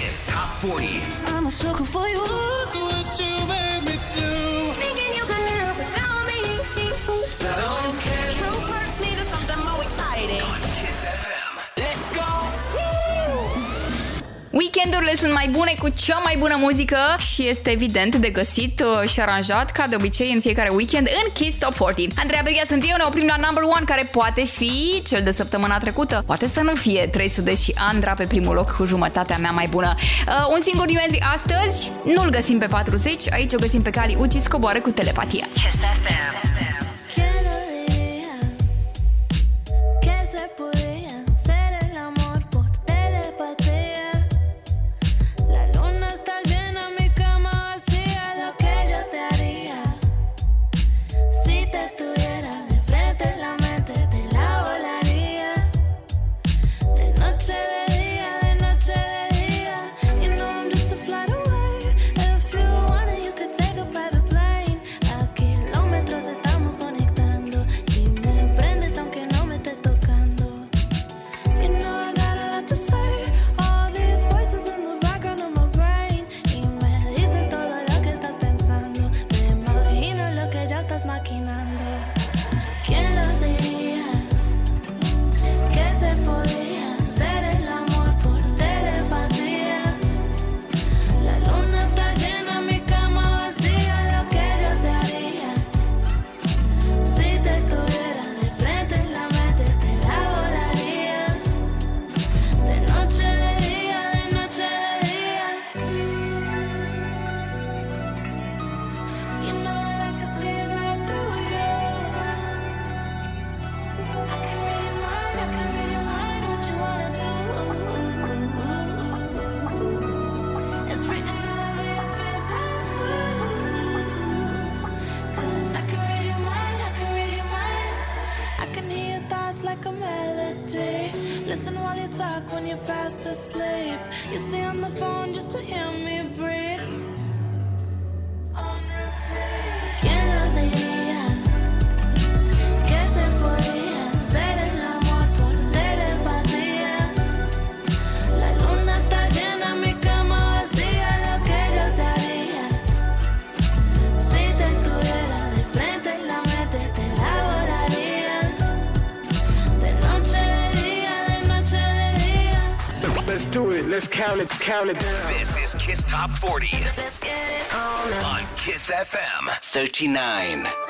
Kiss Top 40. I'm a sucker for you. Look what you made me do. Thinking you could love me. Settle weekendurile sunt mai bune cu cea mai bună muzică și este evident de găsit uh, și aranjat ca de obicei în fiecare weekend în Kiss Top 40. Andreea Berghia sunt eu, ne oprim la number one care poate fi cel de săptămâna trecută, poate să nu fie 300 și Andra pe primul loc cu jumătatea mea mai bună. Uh, un singur New Entry astăzi nu-l găsim pe 40, aici o găsim pe Cali Ucis coboară cu telepatia. Kiss FM. down. This is Kiss Top 40 on Kiss FM 39.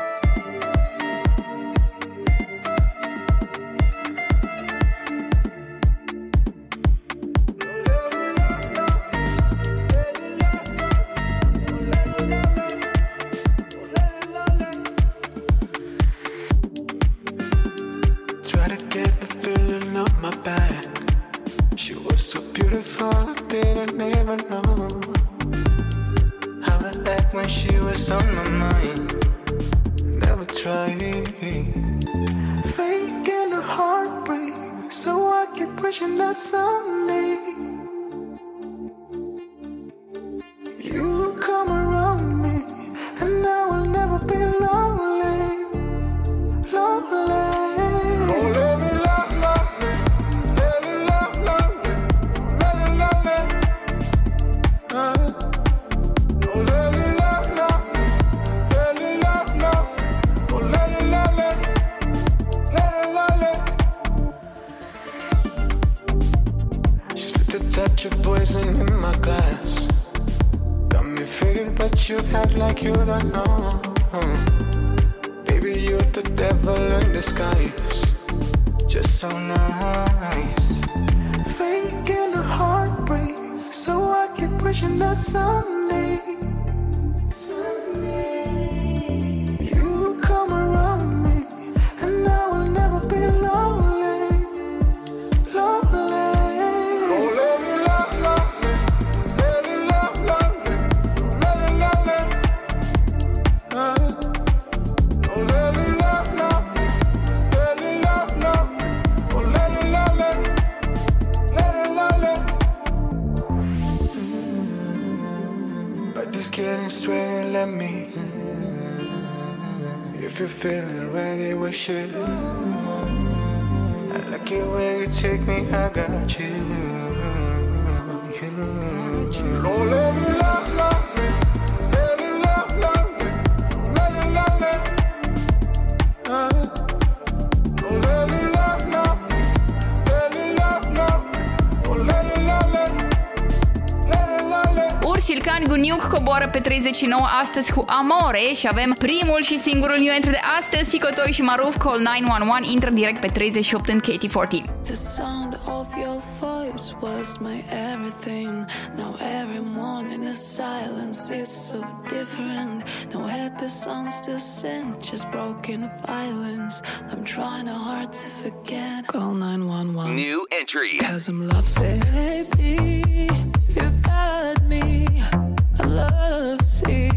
act like you don't know. Baby, you're the devil in disguise. Just so nice. Faking a heartbreak, so I keep wishing that someday. coboară pe 39 astăzi cu Amore și avem primul și singurul new entry de astăzi, Sico și Maruf, Call 911, intră direct pe 38 în KT40. The sound of your voice was my everything. Now every morning the silence is so different. No happy songs to sing, just broken violence. I'm trying hard to forget. Call 911 New entry. Cause I'm lovesick baby love, see.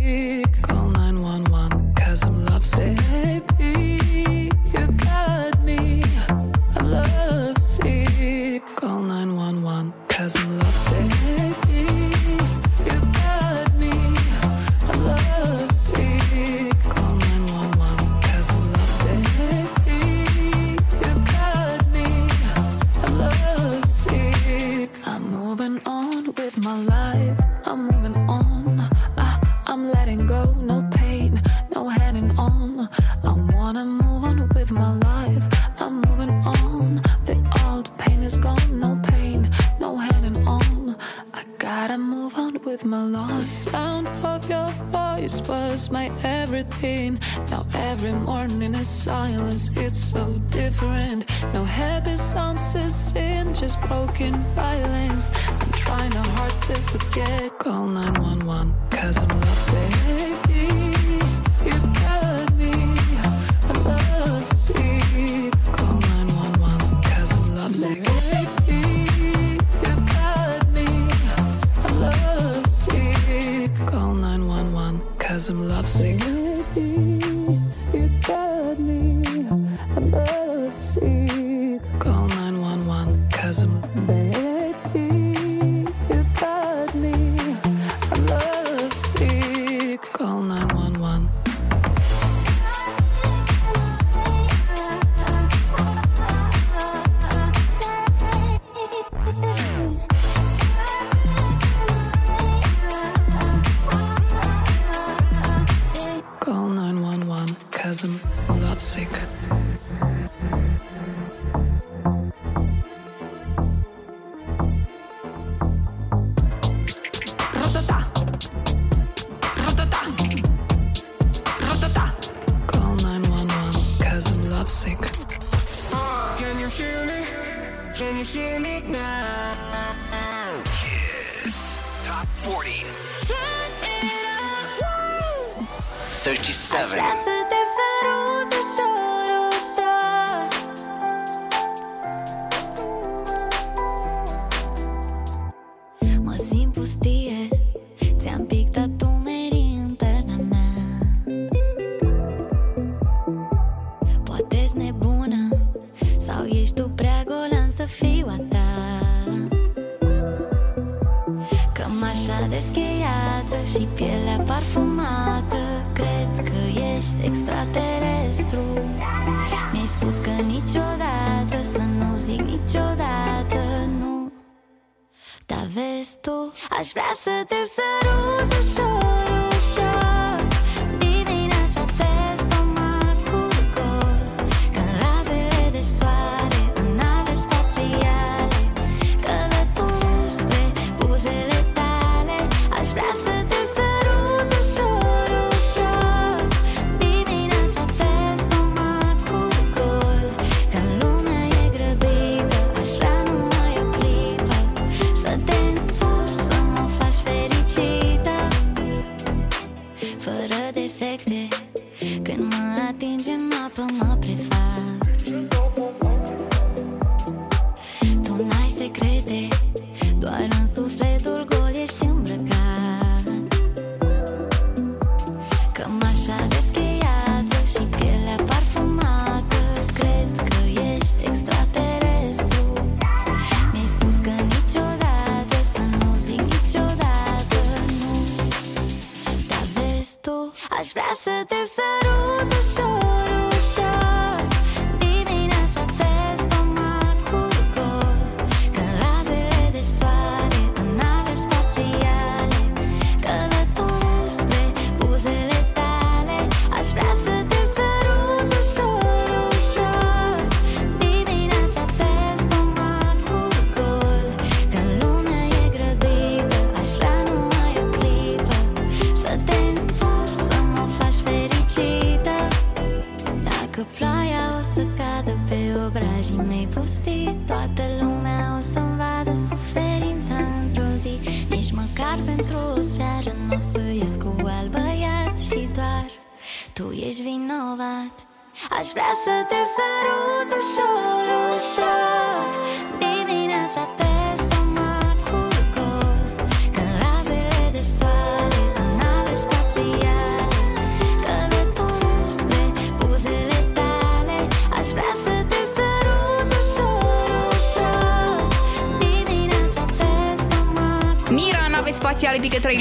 sacred.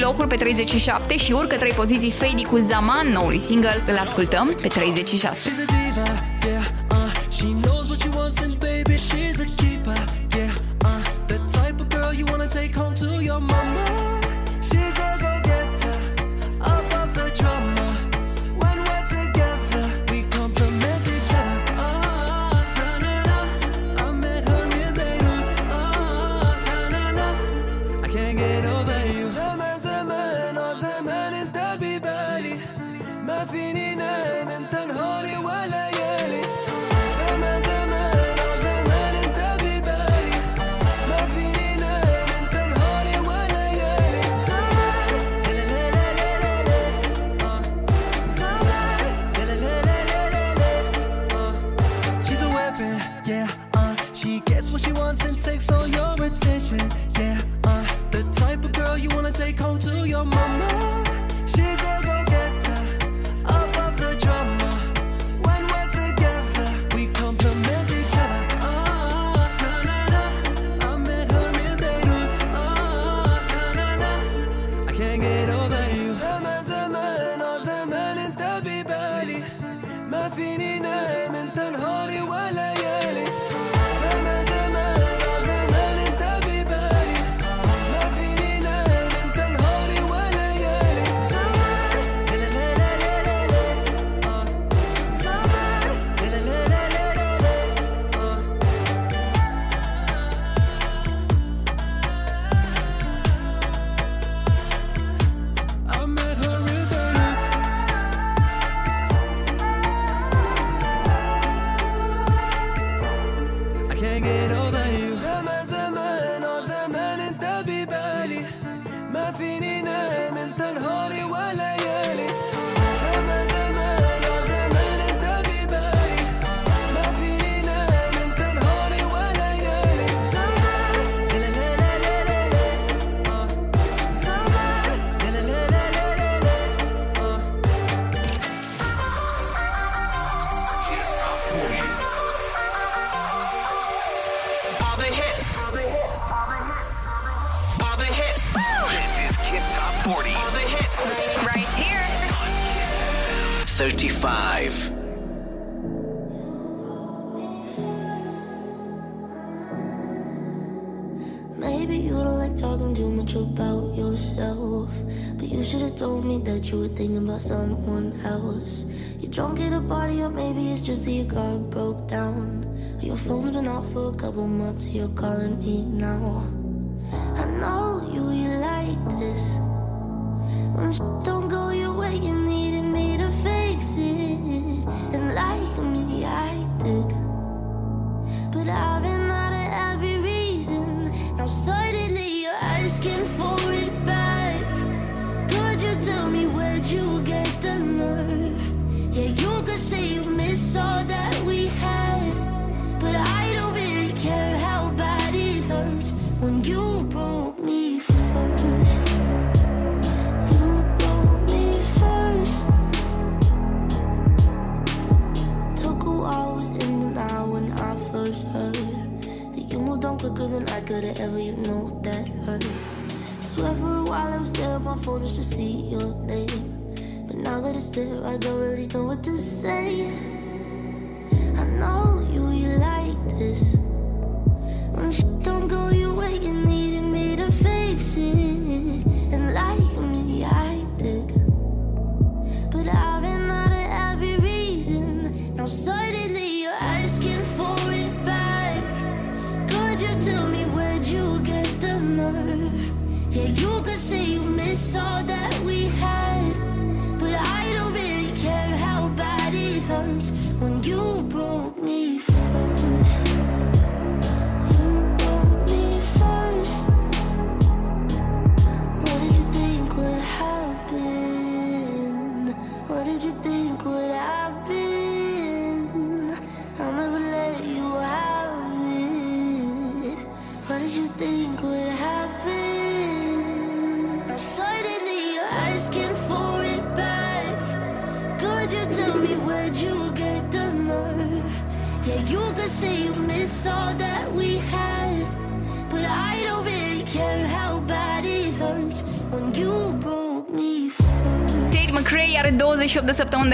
locuri pe 37 și urcă 3 poziții Fady cu Zaman, noului single, îl ascultăm pe 36.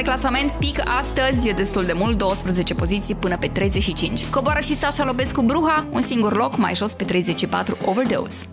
clasament pică astăzi destul de mult, 12 poziții până pe 35. Coboară și Sasha Lobescu Bruha, un singur loc mai jos pe 34 Overdose.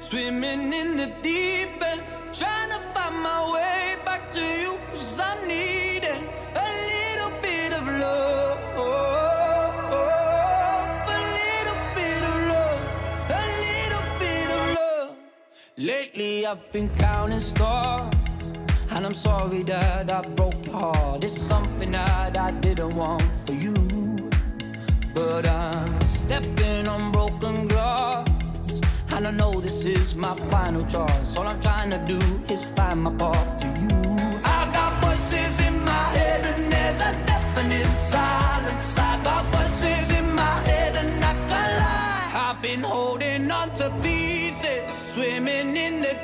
Swimming in the deep end, trying to find my way back to you, cause I'm needing a little bit of love. Lately I've been counting stars And I'm sorry that I broke your heart. It's something that I didn't want for you But I'm stepping on broken glass. And I know this is my final choice. All I'm trying to do is find my path to you. I got voices in my head, and there's a deafening silence. I got voices in my head, and I can lie. I've been holding on to pieces, swimming in the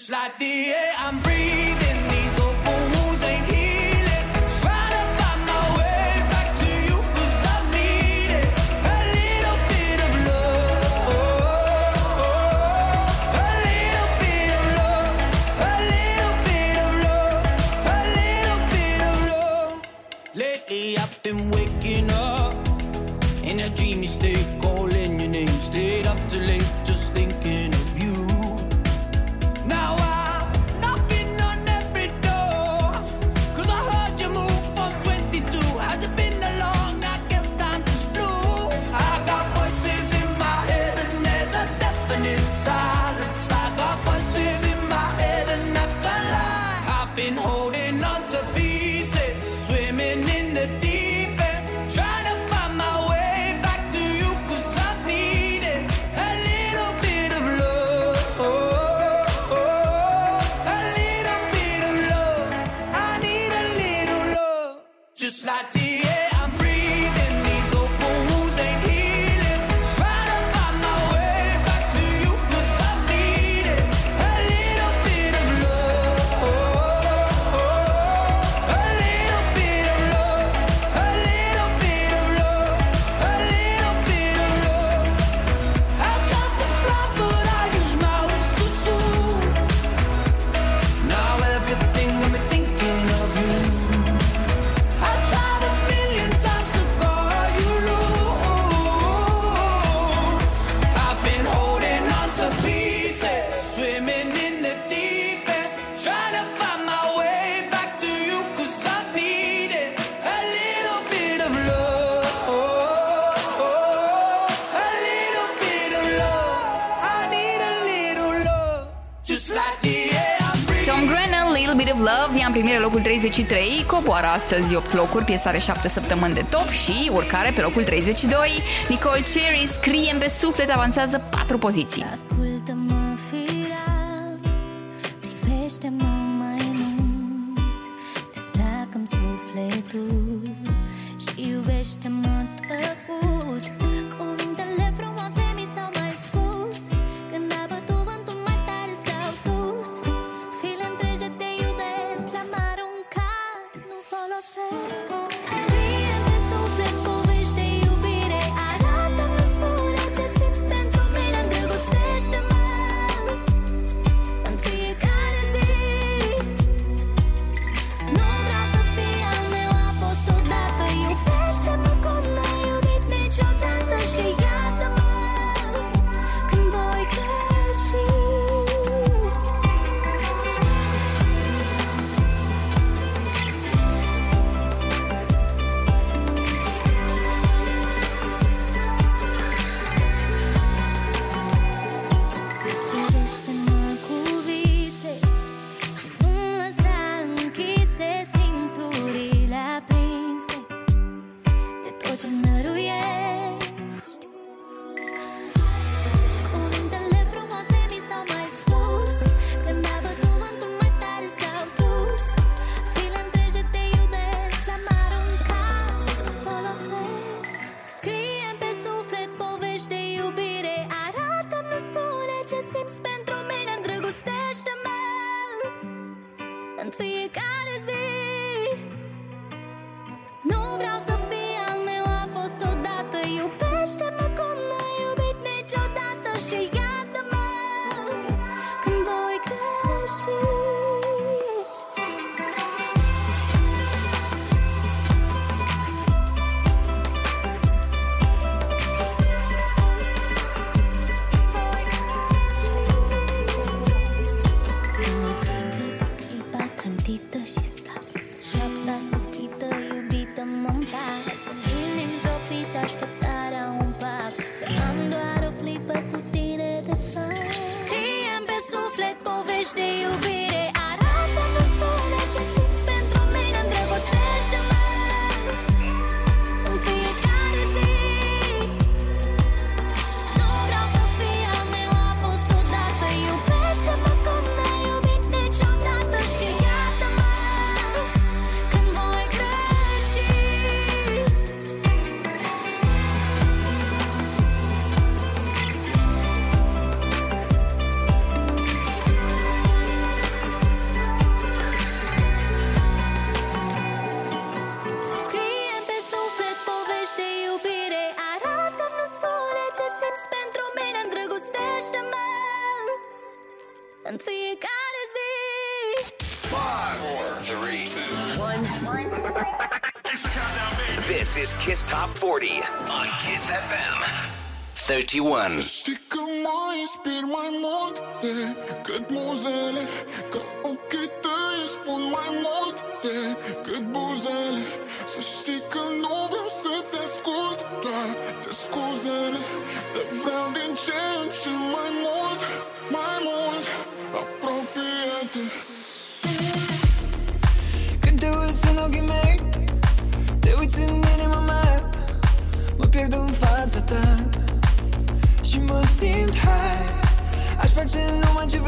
just like the air I'm breathing. locul 33, coboară astăzi 8 locuri, piesa are 7 săptămâni de top și urcare pe locul 32. Nicole Cherry scrie pe suflet, avansează 4 poziții. Ascultă-mă, firar, privește-mă mai mult, distragă sufletul și iubește-mă 21. Să știi că mă inspir mai mult decât muzele Că ochii tăi spun mai mult decât buzele Să știi că nu vreau să-ți ascult toate scuzele Te vreau din ce în ce mai mult, mai mult Apropie-te Când te uiți în ochii mei gente numa de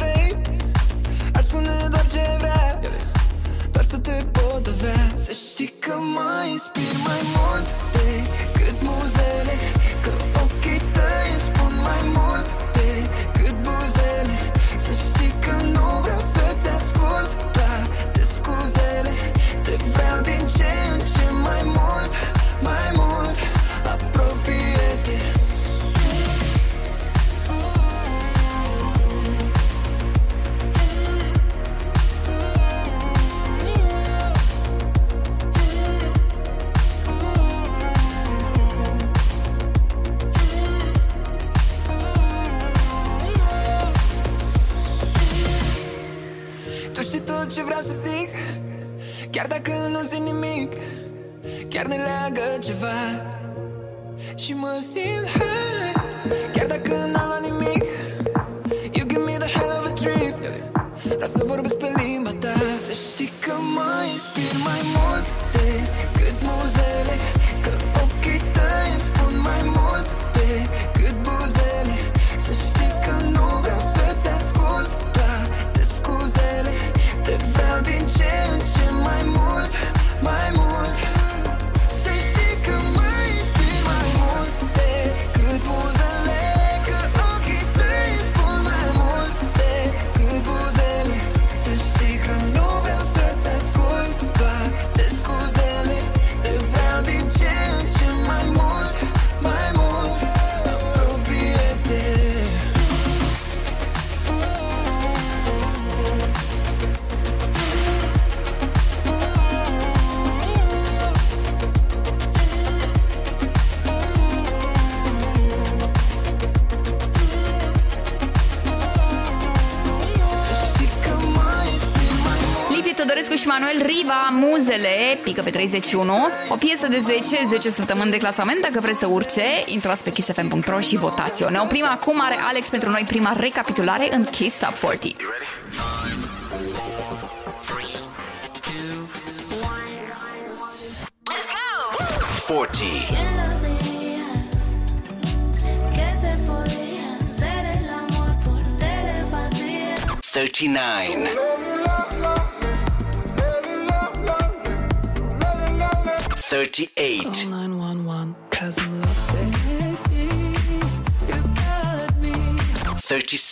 adică pe 31, o piesă de 10, 10 săptămâni de clasament, dacă vreți să urce, intrați pe kissfm.ro și votați-o. Ne oprim acum, are Alex pentru noi prima recapitulare în Kiss Top 40.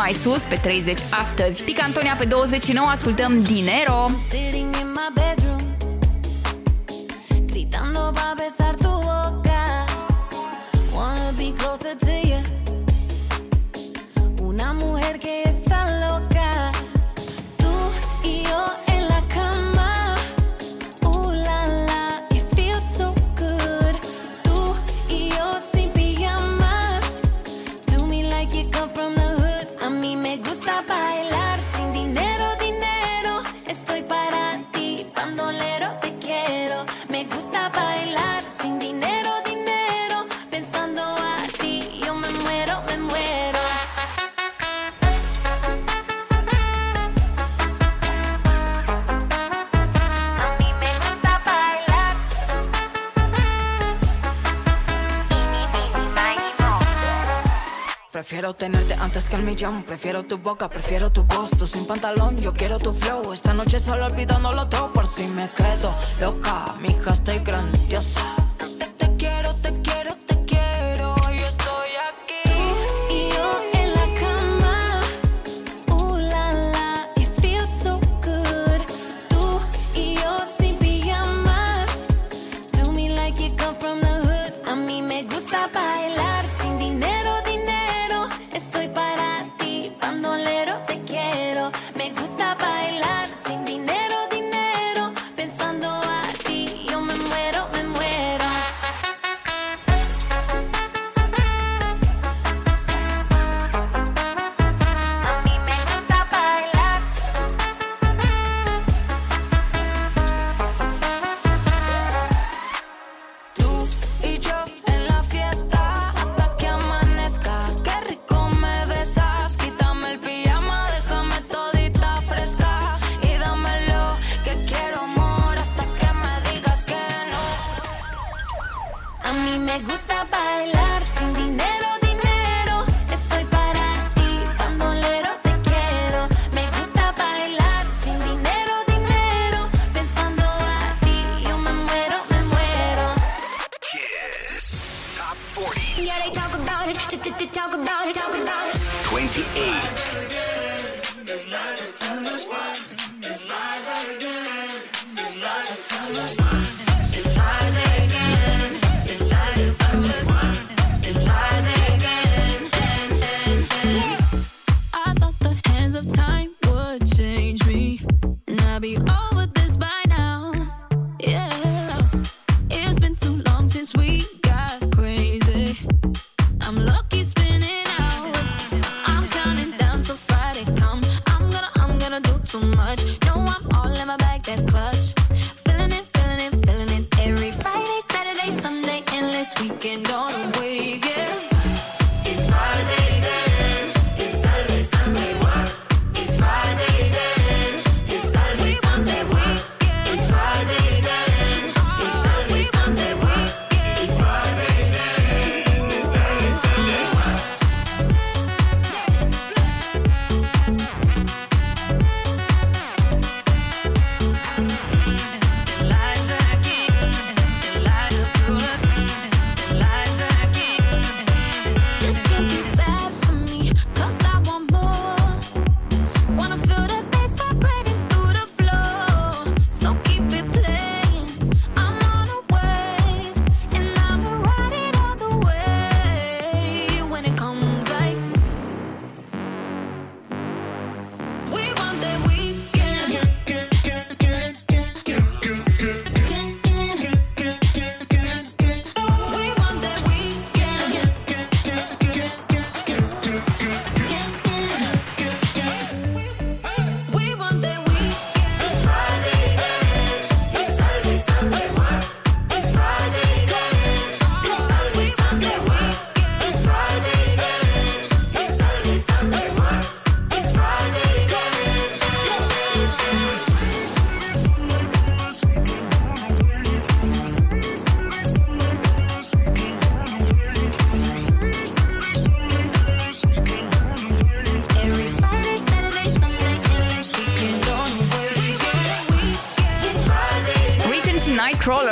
mai sus pe 30 astăzi. Picantonia pe 29 ascultăm Dinero. que el millón. Prefiero tu boca, prefiero tu gusto. Sin pantalón, yo quiero tu flow. Esta noche solo olvidándolo todo por si me quedo loca. Mi hija estoy grandiosa.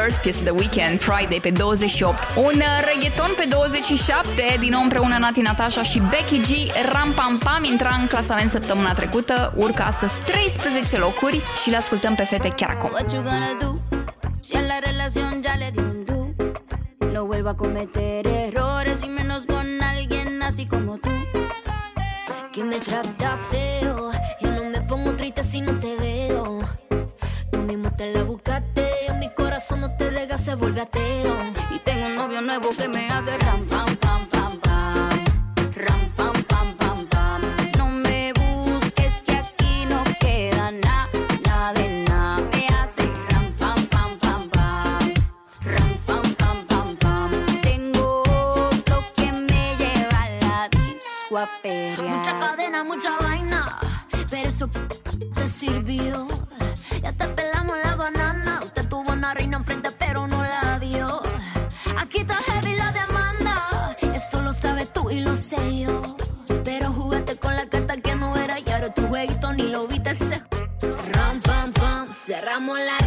First, piesă de weekend, Friday pe 28. Un uh, reggaeton pe 27, din nou împreună Nati Natasha și Becky G. Ram Pam Pam intra în clasament săptămâna trecută, urca astăzi 13 locuri și le ascultăm pe fete chiar acum. What you gonna do? Si en la relación ya le di un do. No vuelva a cometer errores y menos con alguien así como tú. Que me trata feo, yo no me pongo triste si no te veo. Tú mismo te la buscas. te rega se vuelve ateo. Y tengo un novio nuevo que me hace ram, pam, pam, pam, pam. Ram, pam, pam, pam, pam. No me busques que aquí no queda nada, nada de nada. Me hace ram, pam, pam, pam, pam. Ram, pam, pam, pam, pam. Tengo otro que me lleva a la disco a. Mucha cadena, mucha vaina. Pero eso te sirvió jueguito ni lo viste Ram, cerramos la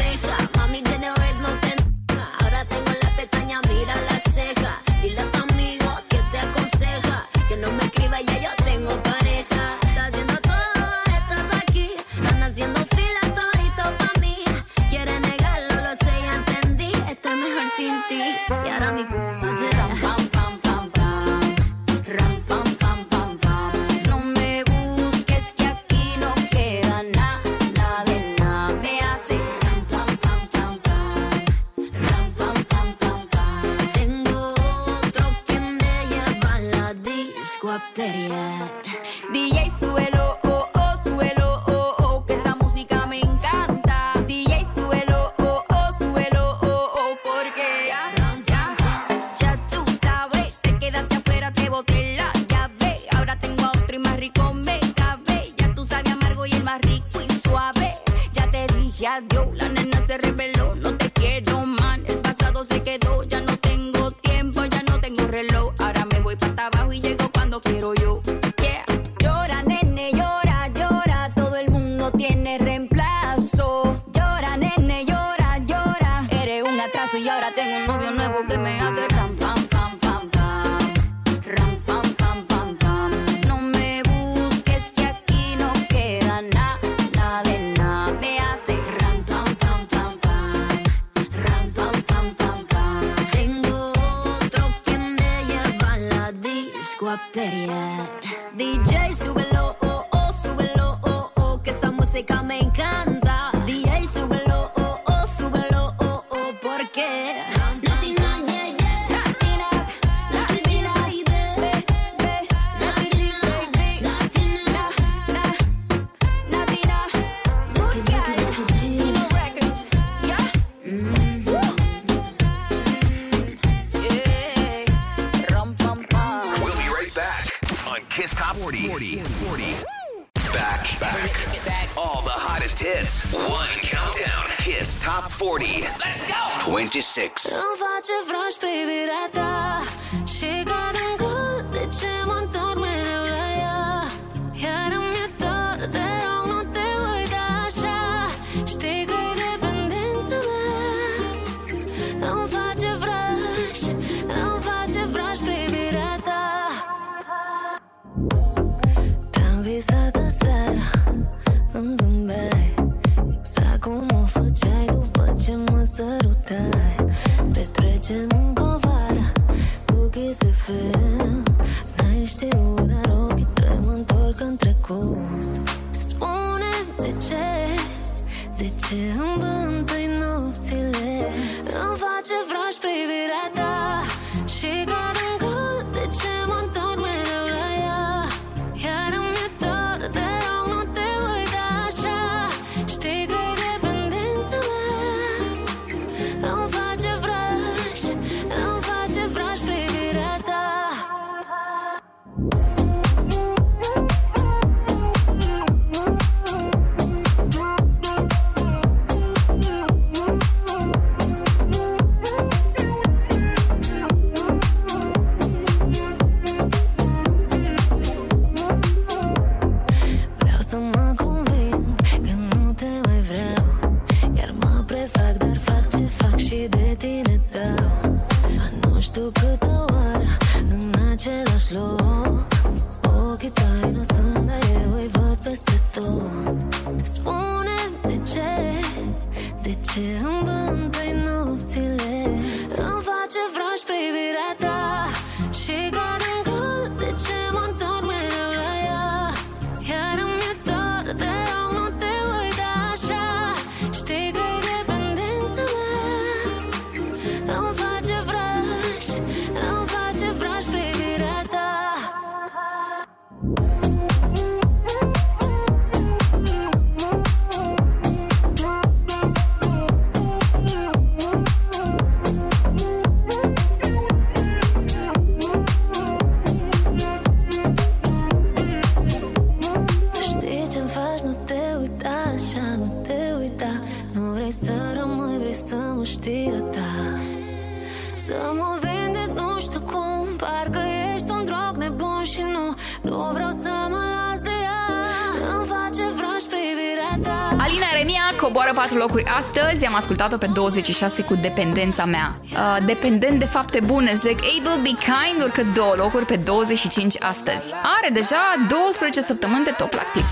ascultat-o pe 26 cu Dependența mea. Uh, dependent de fapte bune, zic Able Be Kind urcă două locuri pe 25 astăzi. Are deja 12 săptămâni de top activ.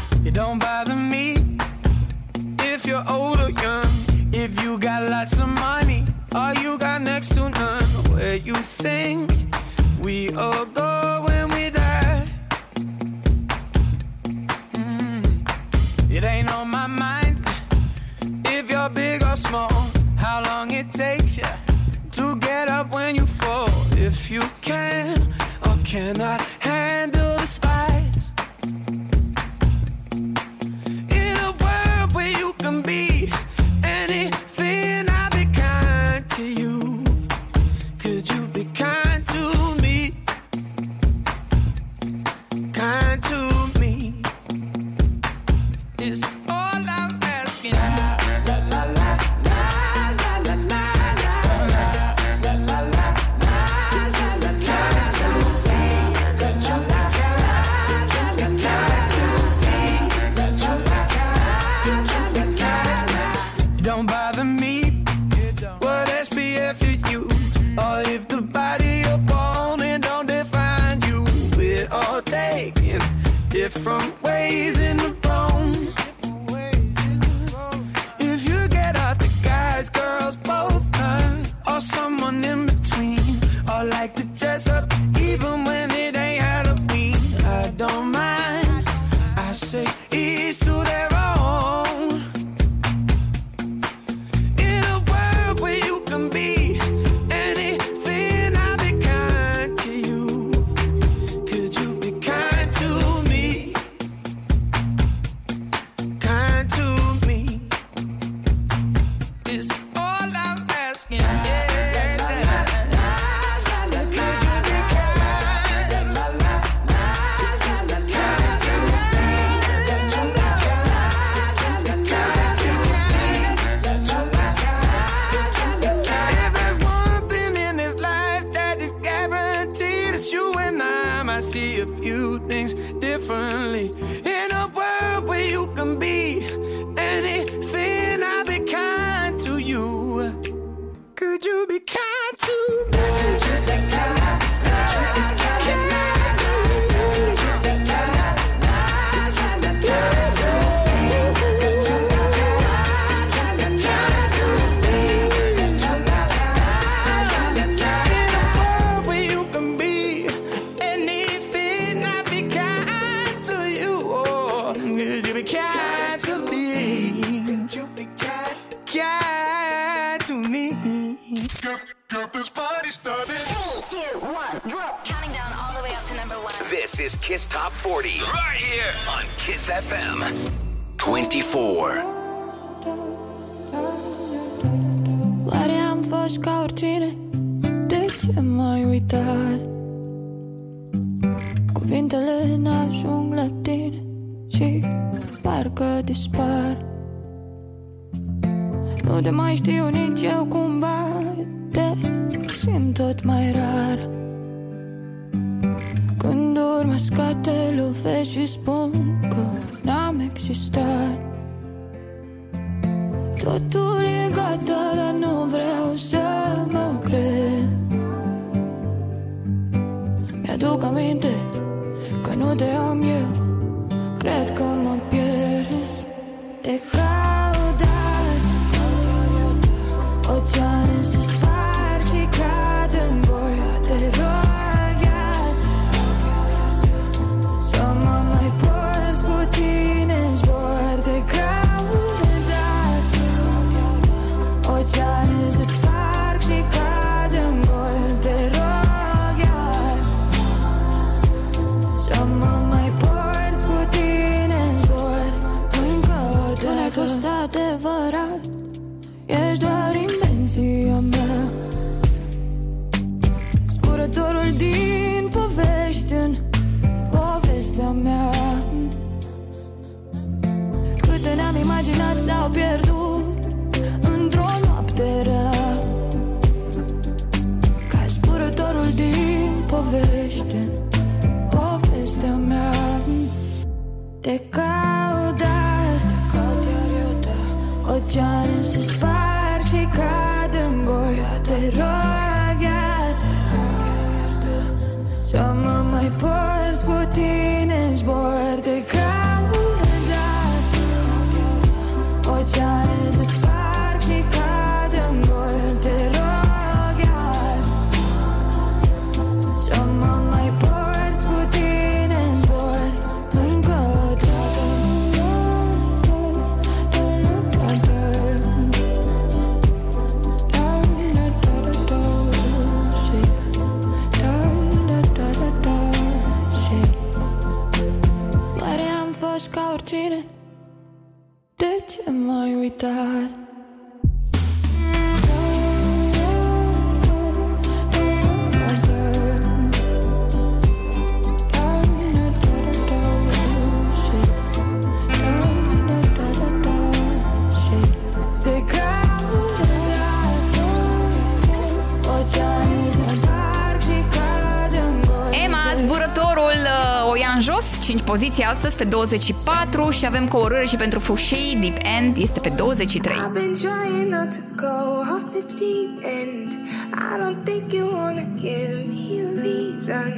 Jos, 5 poziții astăzi pe 24 și avem coorâre și pentru Fouché, Deep End este pe 23. I've been trying not to go off the deep end. I don't think you wanna give me a reason.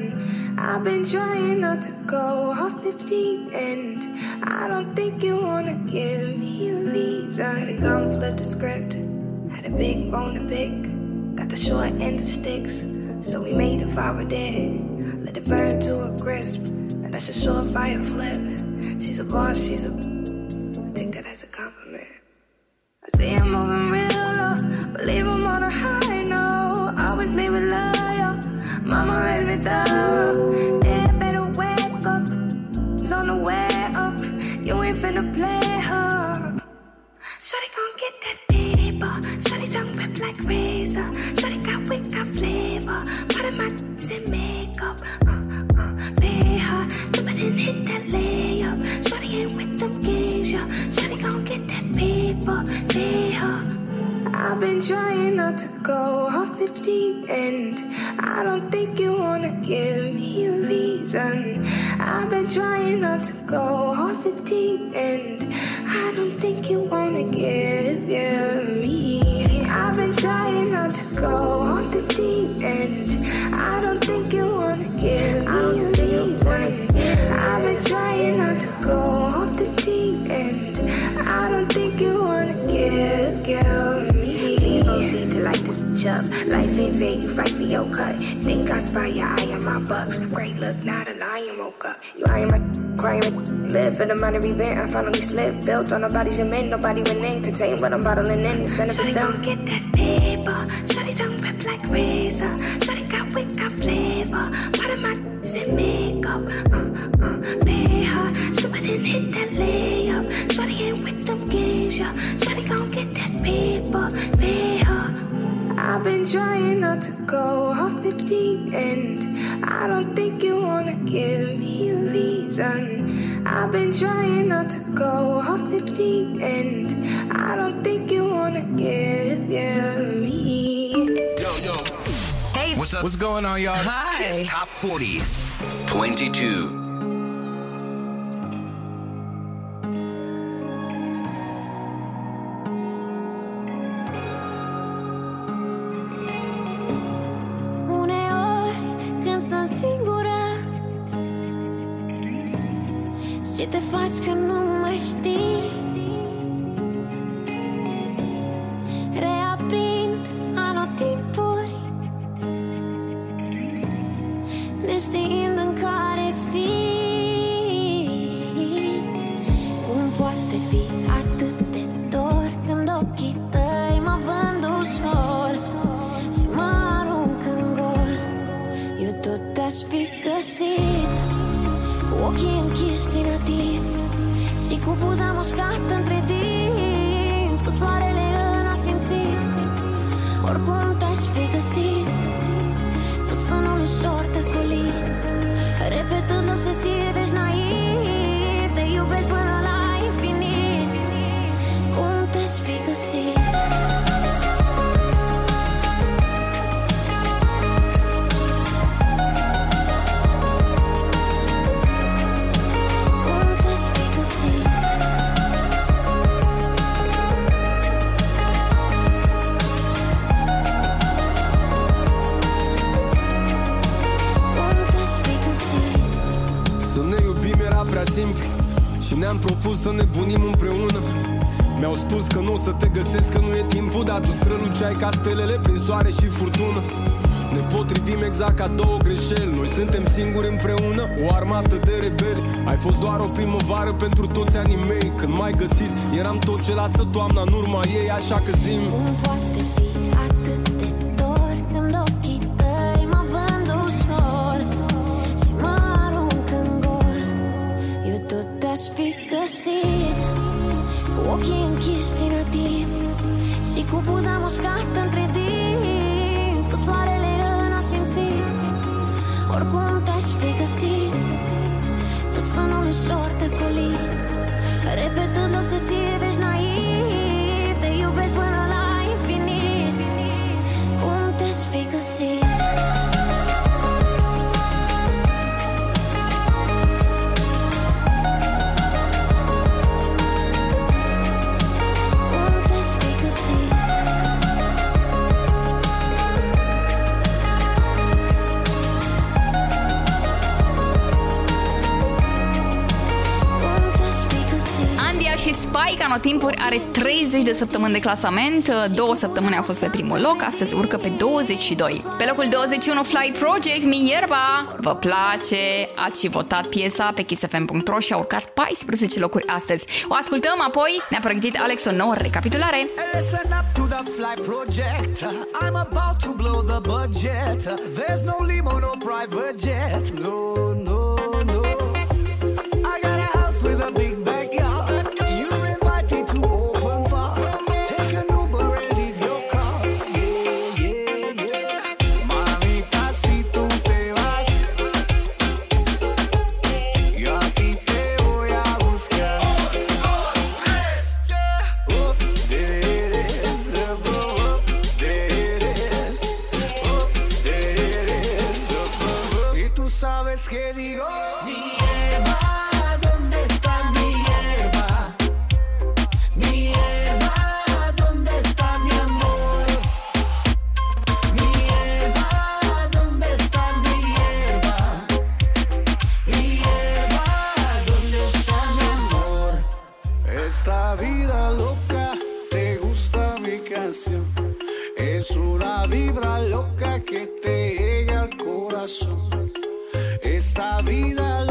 I've been trying not to go off the deep end. I don't think you wanna give me a reason. Had a gun, flip the script. Had a big bone to pick. Got the short end of sticks. So we made a fire dead. Let it burn to a crisp. That's a short fire flip. She's a boss, she's a. I take that as a compliment. I see him moving real low, but leave him on a high note. Always leave it loyal. Mama raised me thorough. Yeah, better wake up. It's on the way up. You ain't finna play her. Shawty gon' get that paper. Shawty tongue rip like razor. Shawty got wit, got flavor. Part of my makeup. Uh. And hit that layup. Shawty ain't with them games, yeah. Shawty gon' get that paper. Her. I've been trying not to go off the deep end. I don't think you wanna give me a reason. I've been trying not to go off the deep end. I don't think you wanna give, give me. I've been trying not to go off the deep end. I don't think you wanna give me a reason. I've been trying not to go off the deep end. I don't think you wanna give, give me. Please proceed to light this bitch up. Life ain't fair, you fight for your cut. Think I spy your eye on my bucks. Great look, not a lion woke up. You eyeing my crying live in a minor event. I finally slipped. Built on nobody's cement, nobody went in. Contain what I'm bottling in. It's benefits Shawty gon' get that paper. Shawty tongue rip like razor. Shawty got wit, got flavor. Part of my in makeup. Uh, uh, pay her. She wouldn't hit that layup. Shawty ain't with them games, yeah. Shawty gon' get that paper. Pay her. I've been trying not to go off the deep end. I don't think you wanna give me a reason. I've been trying not to go off the deep end. I don't think you wanna give, give me. Yo, yo. Hey, What's up? What's going on, y'all? Hi. Kiss Top 40. 22. Uneori când sunt singură Și te faci că nu mă știi Neștiind în care fii? Cum poate fi atât de dor Când ochii tăi mă vând ușor Și mă arunc în gol? Eu tot te-aș fi găsit Cu ochii închiși din atins Și cu buza mușcată între dinți Cu soarele în asfințit. Oricum te-aș fi găsit Cu sunul ușor descolit Repetând obsesiv, ești naiv Te iubesc până la infinit. Cum te-aș fi găsit Cum te-aș fi găsit spus să ne bunim împreună. Mi-au spus că nu o să te găsesc, că nu e timpul Dar tu străluceai ca stelele prin soare și furtună. Ne potrivim exact ca două greșeli Noi suntem singuri împreună, o armată de rebeli. Ai fost doar o primăvară pentru toți anii mei Când m-ai găsit, eram tot ce lasă toamna în urma ei Așa că zim. săptămâni de clasament, uh, două săptămâni a fost pe primul loc, astăzi urcă pe 22. Pe locul 21 Fly Project, Mi Ierba! Vă place? Ați și votat piesa pe kissfm.ro și a urcat 14 locuri astăzi. O ascultăm apoi, ne-a pregătit Alex o nouă recapitulare. Listen up to the flight project. I'm about to blow the budget. There's no limo, no private jet. No que te llega al corazón. Esta vida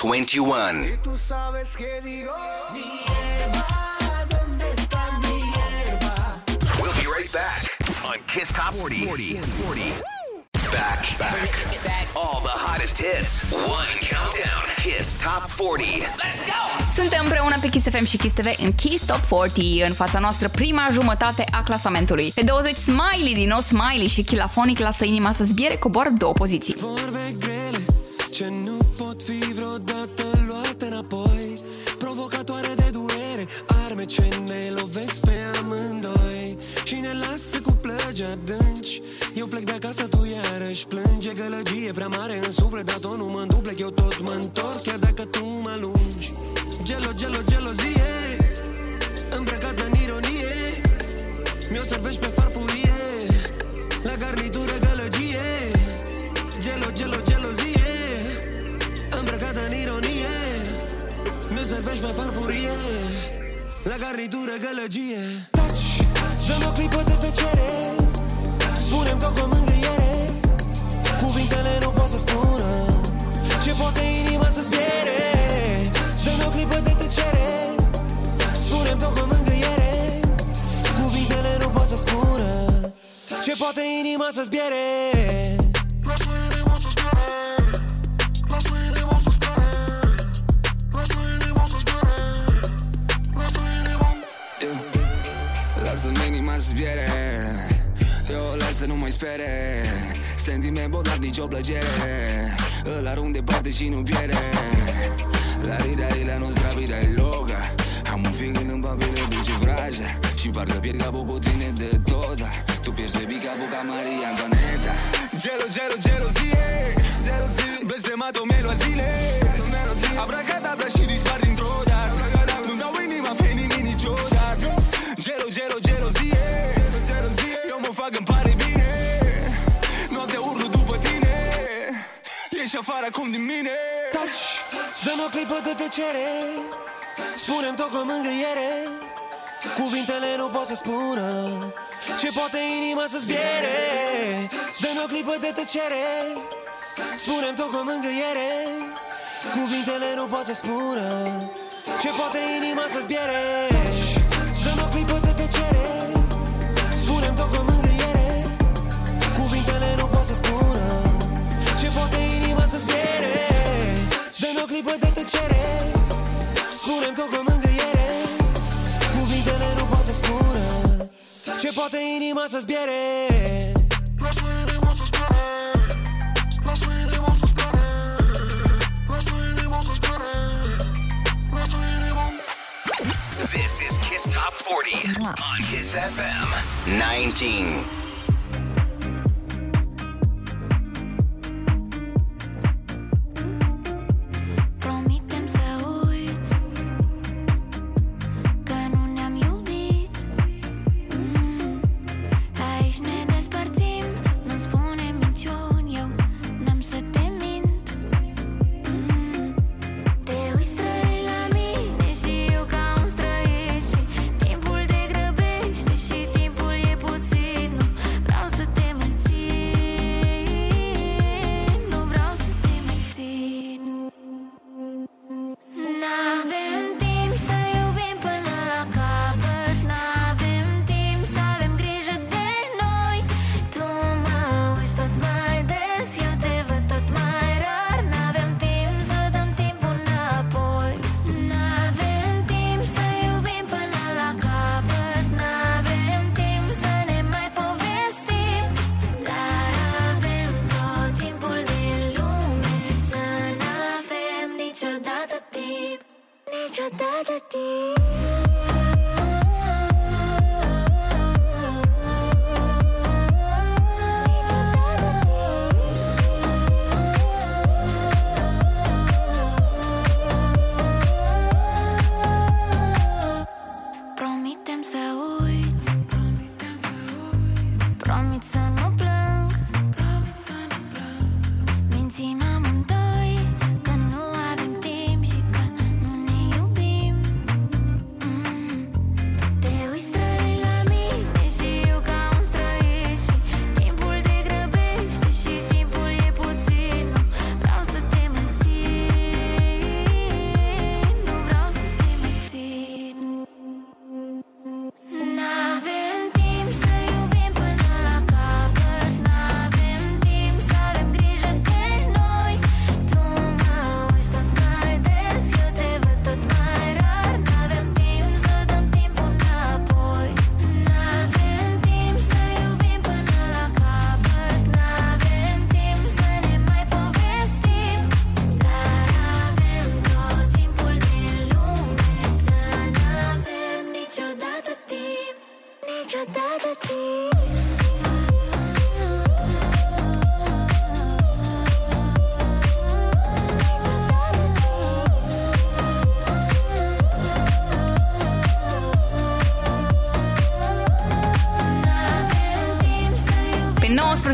21. Tú sabes que digo Mi hierba, ¿dónde está mi hierba? We'll be right back on Kiss Top 40. 40. 40. Back, back. All the hottest hits. One countdown. Kiss Top 40. Let's go! Suntem împreună pe Kiss FM și Kiss TV în Kiss Top 40. În fața noastră prima jumătate a clasamentului. Pe 20 Smiley din nou Smiley și Chilafonic lasă inima să zbiere, coboară două poziții. Mi-o servești pe farfurie La garnitură gălăgie. Taci, dă-mi o clipă de tăcere Spune-mi tot cu mângâiere. Cuvintele nu pot să spună Ce poate inima să-ți piere Dă-mi o clipă de tăcere Spune-mi tot cu mângâiere. Cuvintele nu pot să spună Ce poate inima să-ți piere Lasă-mi inima să zbiere. Eu o las să nu mai spere Sentiment bogat, nicio plăcere. Îl arunc departe și nu pierde La rida e la nostra vida e loca Am un feeling în papire duce vraja Și parcă pierd capul cu tine de tot Tu pierzi baby capul ca Maria Antoaneta. Gelo, gelo, gelozie. Blestemato mi lo zile. Abracadabra și dispar dintr-o Ești afară acum din mine. Taci, dă-mi o clipă de tăcere. Spune-mi tot cu mângâiere. Cuvintele nu pot să spună Ce poate inima să zbiere. Dă-mi o clipă de tăcere. Spune-mi tot cu mângâiere. Cuvintele nu pot să spună Ce poate inima să zbiere clipă de tăcere Spune-mi tot cu mângâiere Cuvintele nu pot să spună Ce poate inima să zbiere. This is Kiss Top 40 on Kiss FM 19.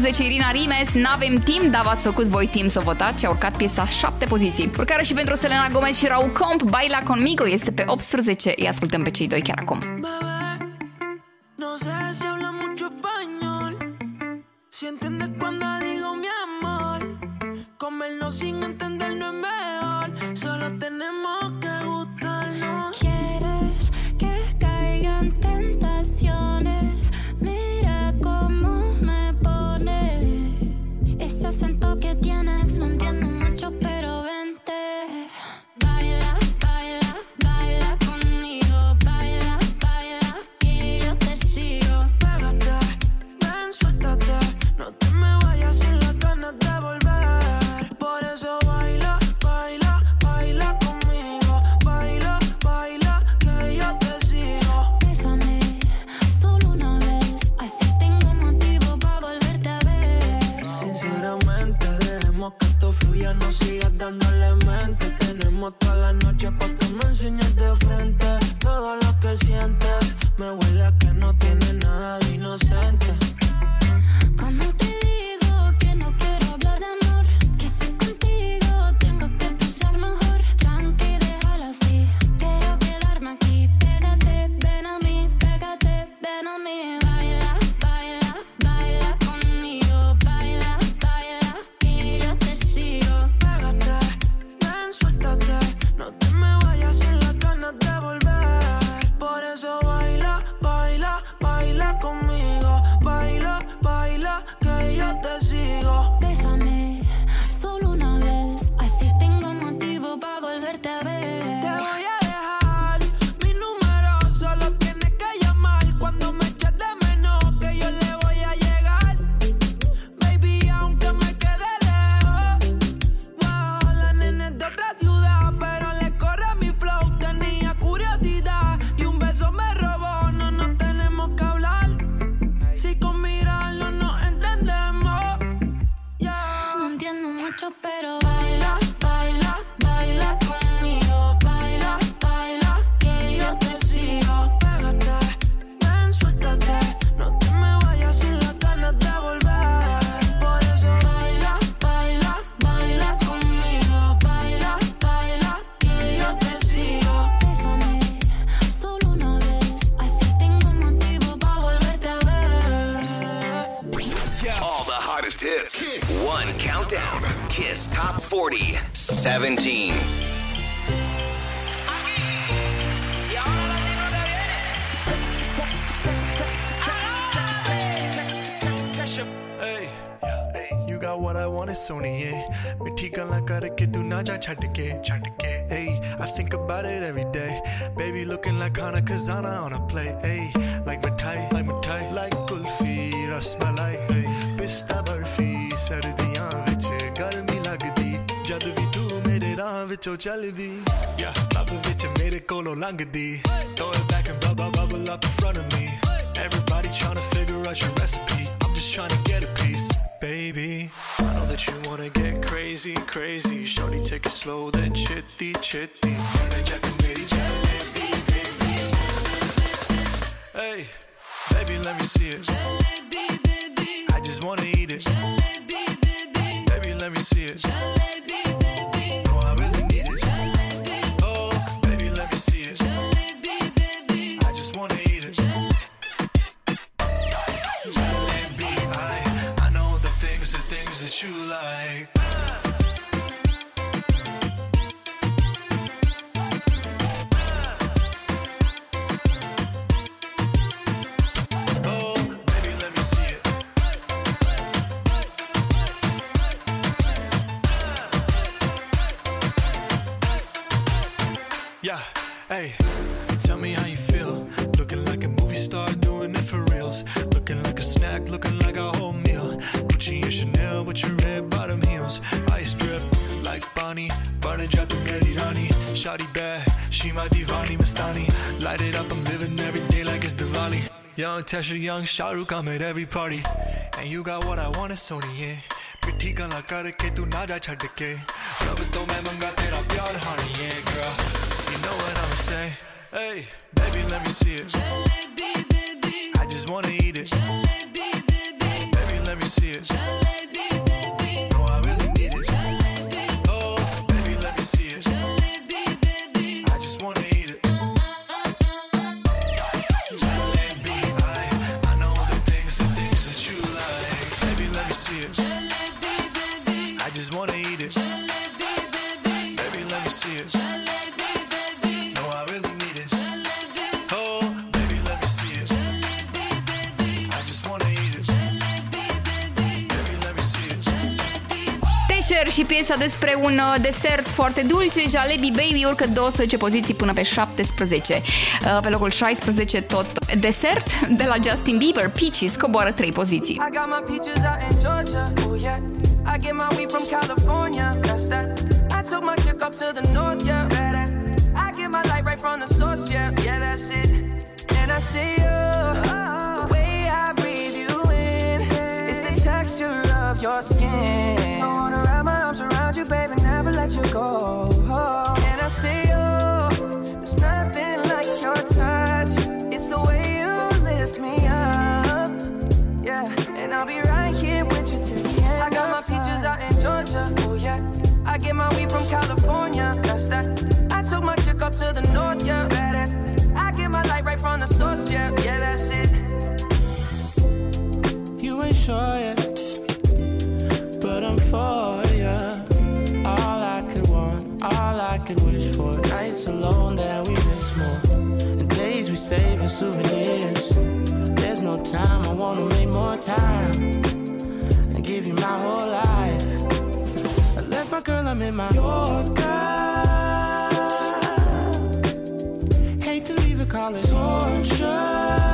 18 Irina Rimes, N-avem timp, dar v-ați făcut voi timp să votați și a urcat piesa 7 poziții. Urcare și pentru Selena Gomez și Raul Comp, Baila Conmigo este pe 18. Îi ascultăm pe cei doi chiar acum. hottest hits. One countdown. Kiss Top 40. 17. Hey, you got what I want, Sony. मिठी गल्ला करके तू ना जा छड़ के छड़ के hey I think about it every day baby looking like Hana Kazana on a play hey like mithai like mithai like kulfi rasmalai hey pista barfi ਸਰਦੀਆਂ ਵਿੱਚ ਗਰਮੀ ਲੱਗਦੀ ਜਦ ਵੀ ਤੂੰ ਮੇਰੇ ਰਾਹ ਵਿੱਚੋਂ ਚੱਲਦੀ yeah ਲੱਭ ਵਿੱਚ ਮੇਰੇ ਕੋਲੋਂ ਲੰਘਦੀ throw it back and bubble bubble up in front of me everybody trying to figure out your recipe I'm just trying to get a piece baby I know that you wanna get crazy crazy shorty take it slow then chitty chitty Hey, baby, let me see it. I just wanna eat it. Baby, let me see it. Oh, Rani bad, she my divani Mastani. Light it up, I'm living every day like it's Diwali. Young Tesher, young Shahrukh, I'm at every party. And you got what I want, it's Sony, yeah. Hey baby let me see it. Jalebi baby. I just wanna eat it. Jalebi baby. Baby let me see it. Jalebi și piesa despre un uh, desert foarte dulce, Jalebi Baby urcă 12 poziții până pe 17. Uh, Pe locul 16 tot desert de la Justin Bieber, Peaches coboară 3 poziții. I got my peaches out in Georgia. Oh yeah. I get my weed from California. That's that. I took my chick up to the north, yeah. Better. I get my light right from the source, yeah. Yeah, that's it. And I see you. The way I breathe you in. It's the texture of your skin. You, baby, never let you go. And I see you. There's nothing like your touch. It's the way you lift me up. Yeah, and I'll be right here with you till the end. I got my peaches out in Georgia. Oh yeah. I get my weed from California. That's that. I took my chick up to the north. Yeah, better. Souvenirs. There's no time, I wanna make more time and give you my whole life. I left my girl, I'm in Mallorca. Hate to leave it, call torture.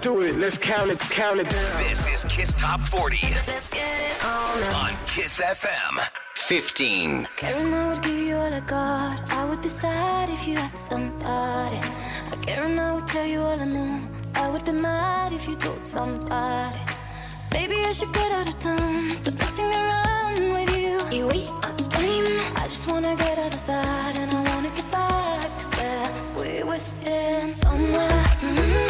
Do it. Let's count it. Count it down. This is Kiss Top 40 on Kiss FM 15. Karen, I would give you all I got. I would be sad if you had somebody. I Karen, I would tell you all I know. I would be mad if you told somebody. Maybe I should get out of town. Stop messing around with you. You waste my time. I just wanna get out of that, and I wanna get back to where we were sitting somewhere. mm,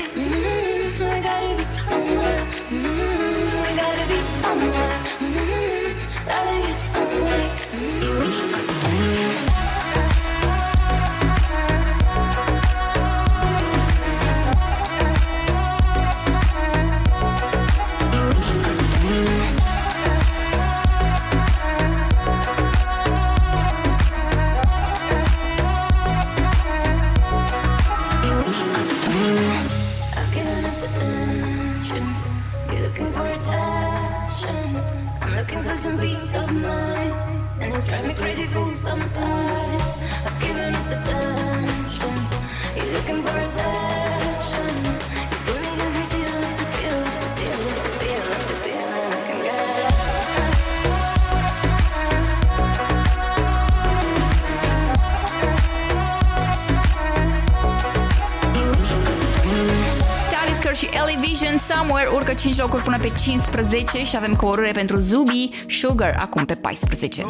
încă 5 locuri până pe 15 și avem coborâre pentru Zubi, Sugar, acum pe 14.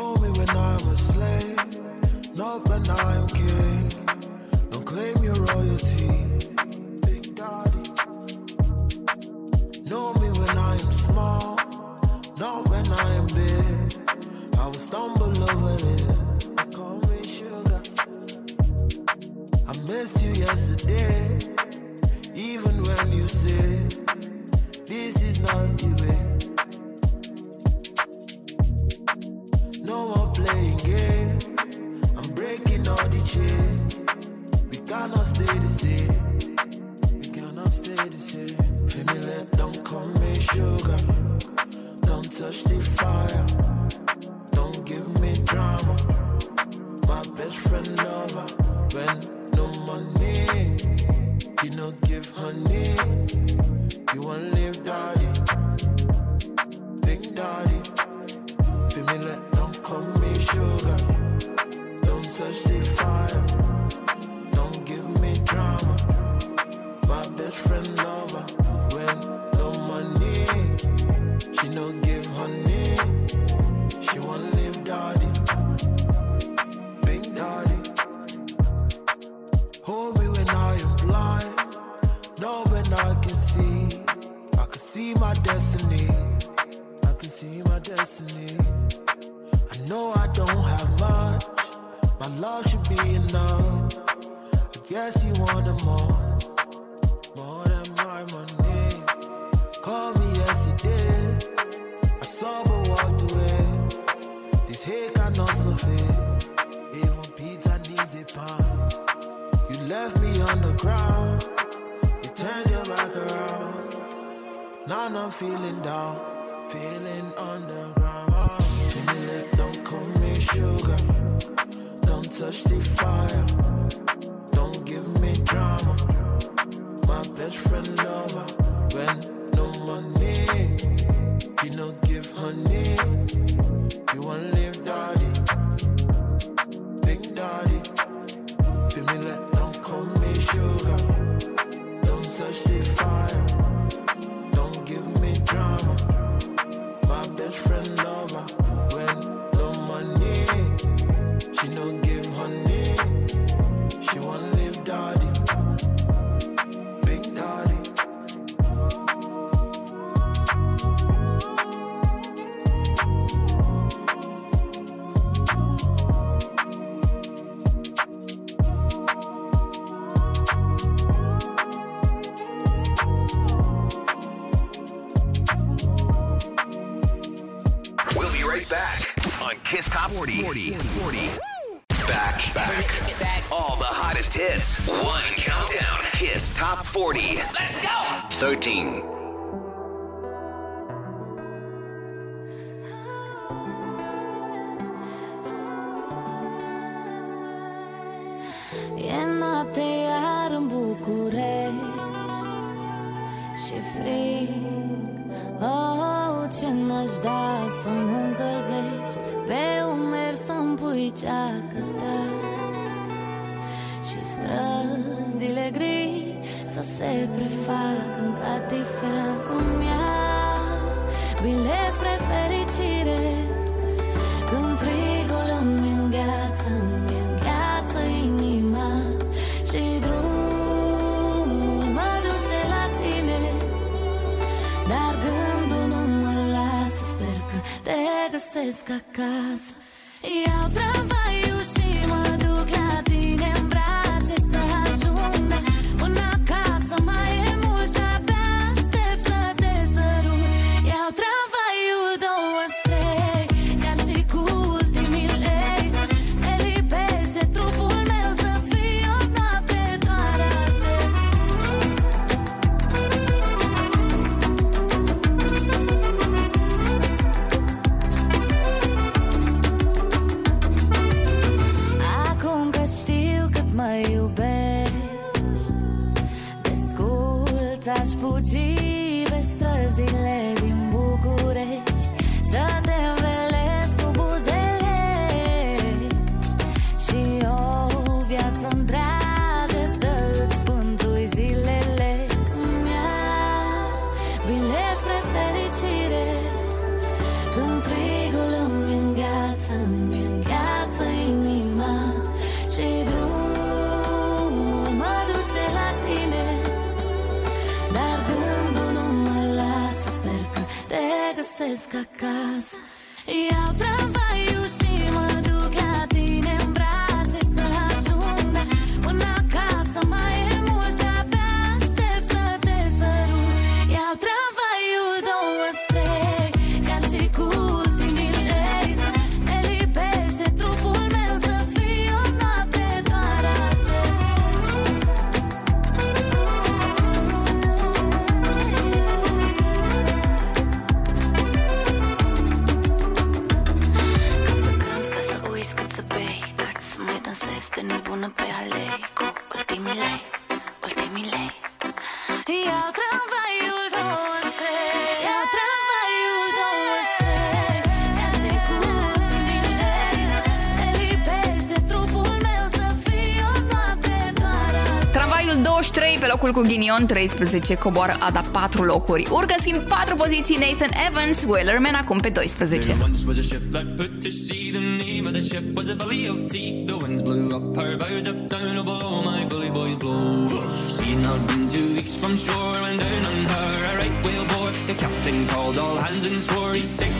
Blocul cu ghinion 13 coboară Ada 4 locuri. Urcă în schimb 4 poziții Nathan Evans, Whalerman acum pe 12. The captain called all hands and swore he'd take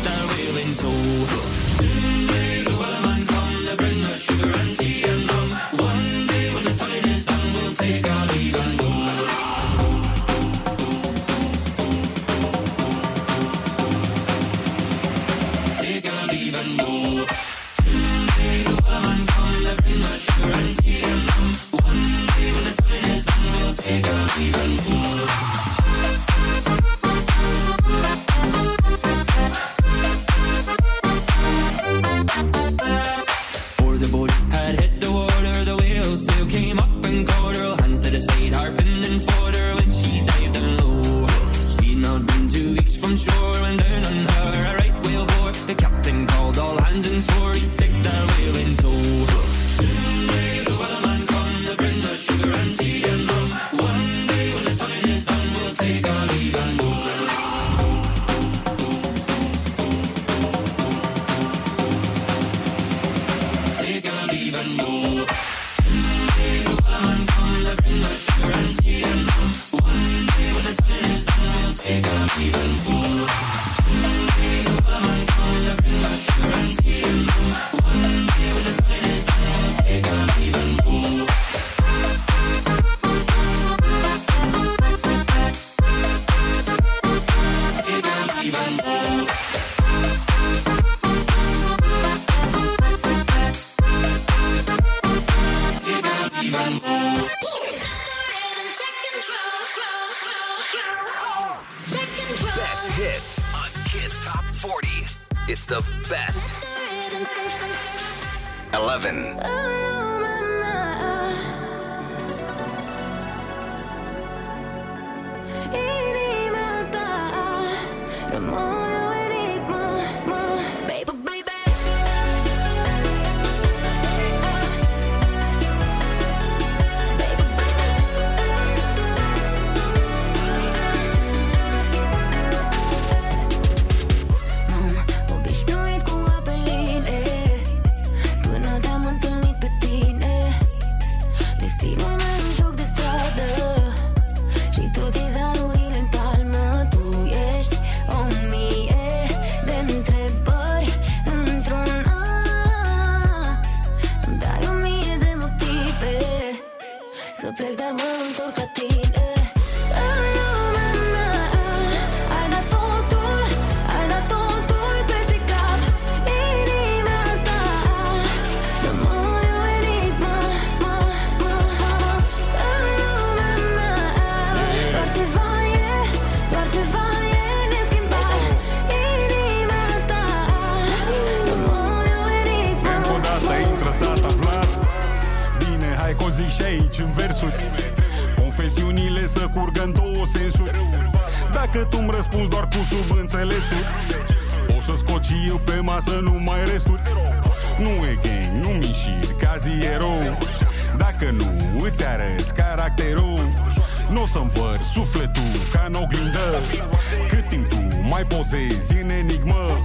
mai pozezi în enigmă.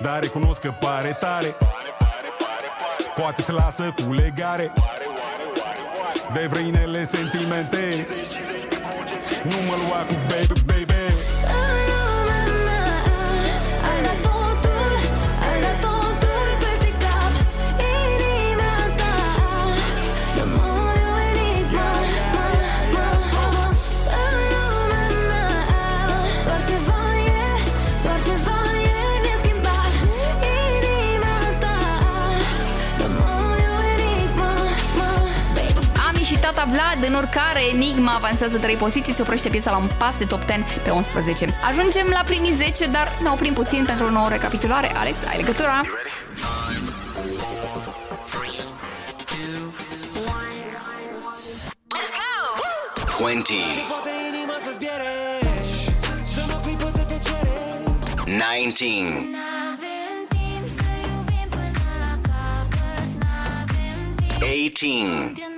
Dar recunosc că pare tare. Poate se lasă cu legare. De vrăinele sentimente. Nu mă lua cu baby, Vlad, în oricare, Enigma avansează 3 poziții, se oprește piesa la un pas de top 10 pe 11. Ajungem la primii 10, dar ne oprim puțin pentru o nouă recapitulare. Alex, ai legătura? Let's go! 20 19 18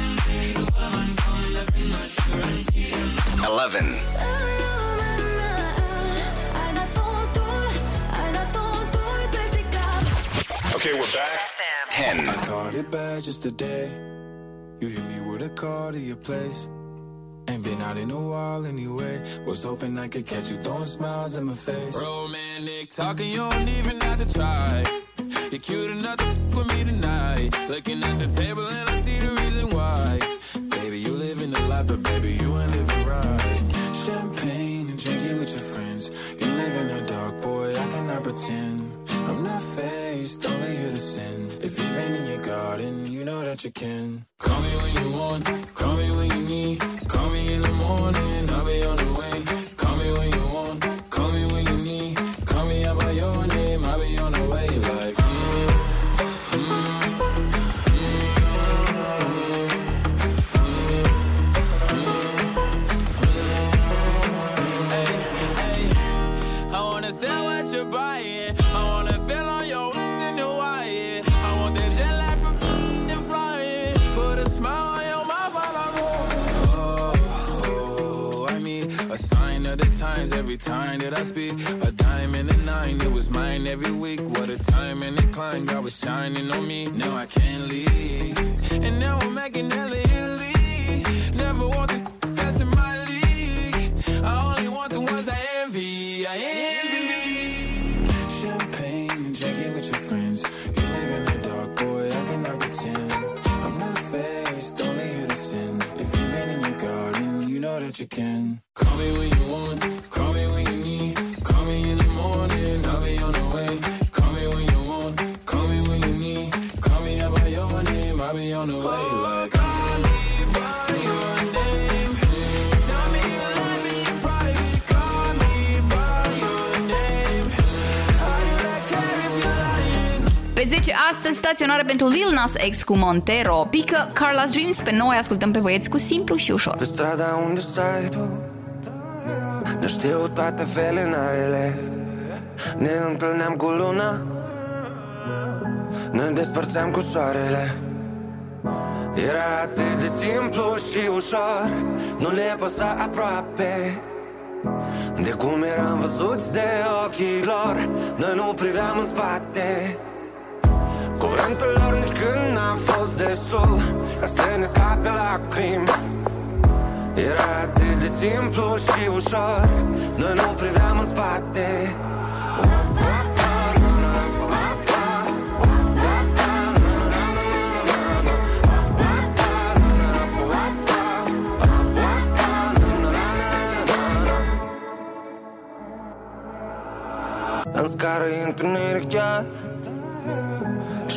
11. Okay, we're back. Ten. I caught it bad just today. You hit me with a call to your place. Ain't been out in a while anyway. Was hoping I could catch you throwing smiles in my face. Romantic talking, you don't even have to try. You're cute enough to with me tonight. Looking at the table and I see the reason why. Baby, you living the life, but baby, you ain't living right. Champagne and drinking with your friends. You live in the dark, boy, I cannot pretend. I'm not faced, only here to sin. If you've been in your garden, you know that you can. Call me when you want, call me when you need. Call me in the morning, I'll be on the every time that I speak. A dime and a nine, it was mine every week. What a time and climb, God was shining on me. Now I can't leave. And now I'm making hella Italy. Never want the best in my league. I only want the ones I envy. I envy. Champagne and drinking with your friends. You live in the dark, boy, I cannot pretend. I'm not faced, only here to sin. If you've been in your garden, you know that you can. Call me when you want, 10 astăzi staționare pentru Lil Nas X cu Montero. Pică Carla's Dreams, pe noi ascultăm pe băieți cu simplu și ușor. Pe strada unde stai tu Ne știu toate felinarele Ne întâlneam cu luna Ne despărțeam cu soarele Era atât de simplu și ușor Nu le păsa aproape De cum eram văzuți de ochii lor Noi nu priveam în spate Cuvântul lor nici când n-a fost destul Ca să ne scape lacrimi. Era atât de simplu și ușor Noi nu priveam în spate. În scară e întuneric chiar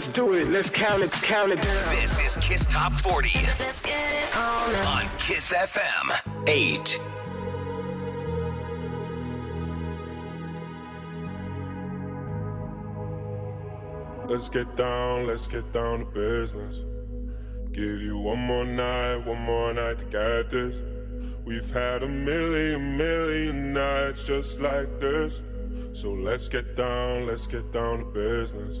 Let's do it. Let's count it. Count it down. This is Kiss Top 40 on Kiss FM 8. Let's get down, let's get down to business. Give you one more night, one more night to get this. We've had a million, million nights just like this. So let's get down, let's get down to business.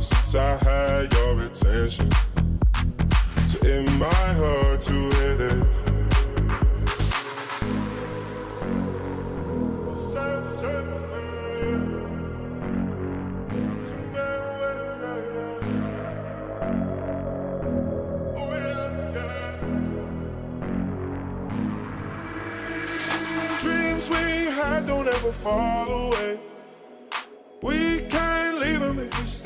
since I had your attention. So it might hurt to hit it. Dreams we had don't ever fall away.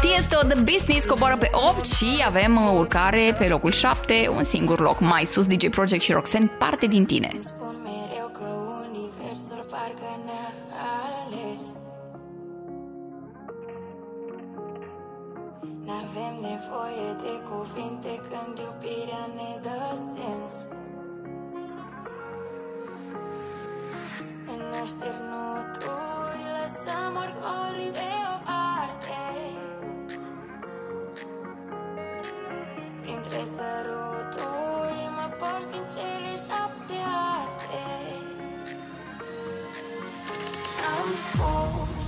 Tiesto The Business. Coboară pe 8 și avem uh, urcare pe locul 7, un singur loc mai sus, DJ Project și Roxanne, parte din tine. Spun mereu că universul parcă ne-a ales. N-avem nevoie de cuvinte când iubirea ne dă sens. În așternuturi lăsăm orgolii de o parte Printre săruturi mă porți din cele șapte arte. Am spus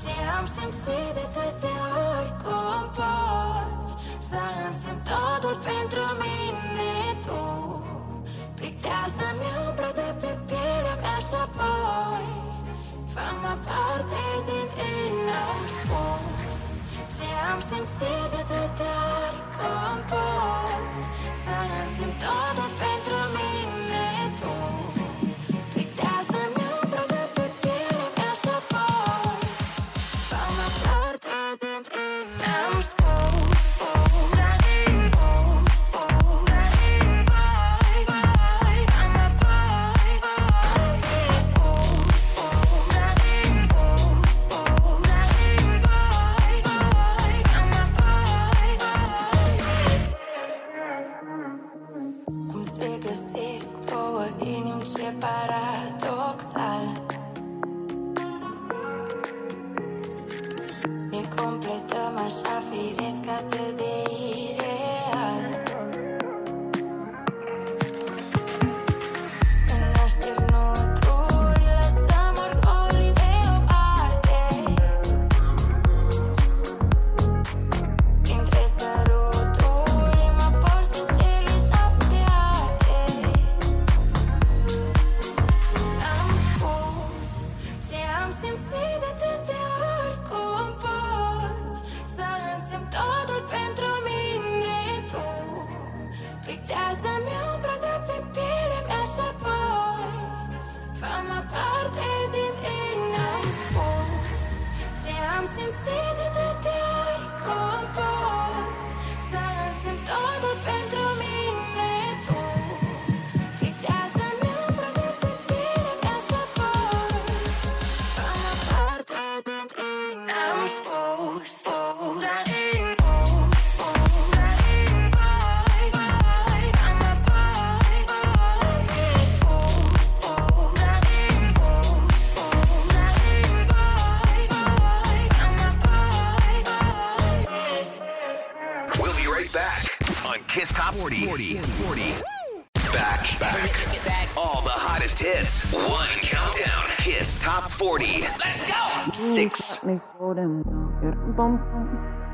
ce am simțit de atâtea ori Cum poți să însemn totul pentru mine tu Pictează-mi umbra de pe pielea mea și apoi Fama parte din inascuns ce am simțit de tăi cum compus Să însemn totul pentru mine.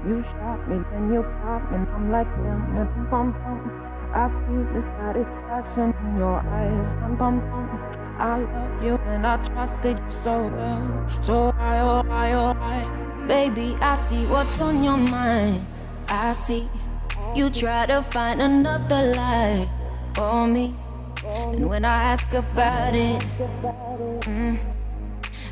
You shot me, then you pop me, and I'm like them. Bum, bum. I see the satisfaction in your eyes. Bum, bum, bum. I love you and I trusted you so well. So I, oh, I, oh, I. Baby, I see what's on your mind. I see you try to find another lie for me. And when I ask about it, mm,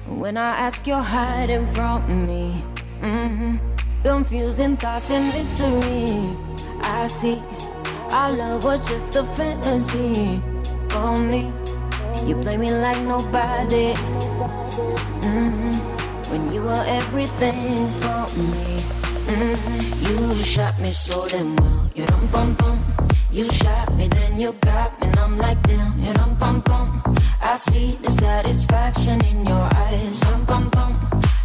when I ask, you're hiding from me. Hmm Confusing thoughts and mystery. I see our love was just a fantasy for me. You play me like nobody. hmm When you were everything for me. hmm You shot me so damn well. You dum bum bum. You shot me, then you got me, and I'm like damn. You dum bum bum. I see the satisfaction in your eyes. Dum bum bum.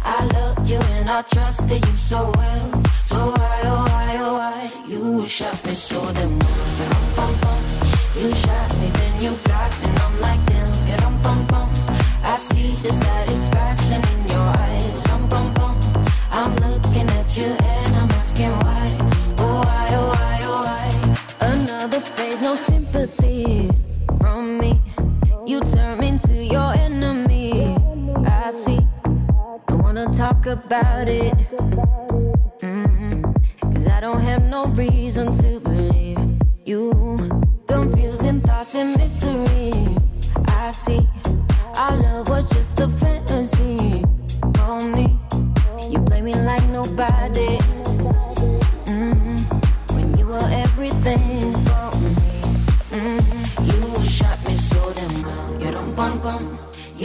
I loved you and I trusted you so well. So why, oh why, oh why? You shot me so damn well. You bum bum. You shot me, then you got me, and I'm like damn. You dum bum bum. I see the satisfaction in your eyes. Dum bum bum. I'm looking at you and I'm asking why. Oh why, oh why, oh why? Another phase, no sympathy from me. You turn into your wanna talk about it. Mm-hmm. Cause I don't have no reason to believe you. Confusing thoughts and mystery. I see our love was just a fantasy. On me, you play me like nobody.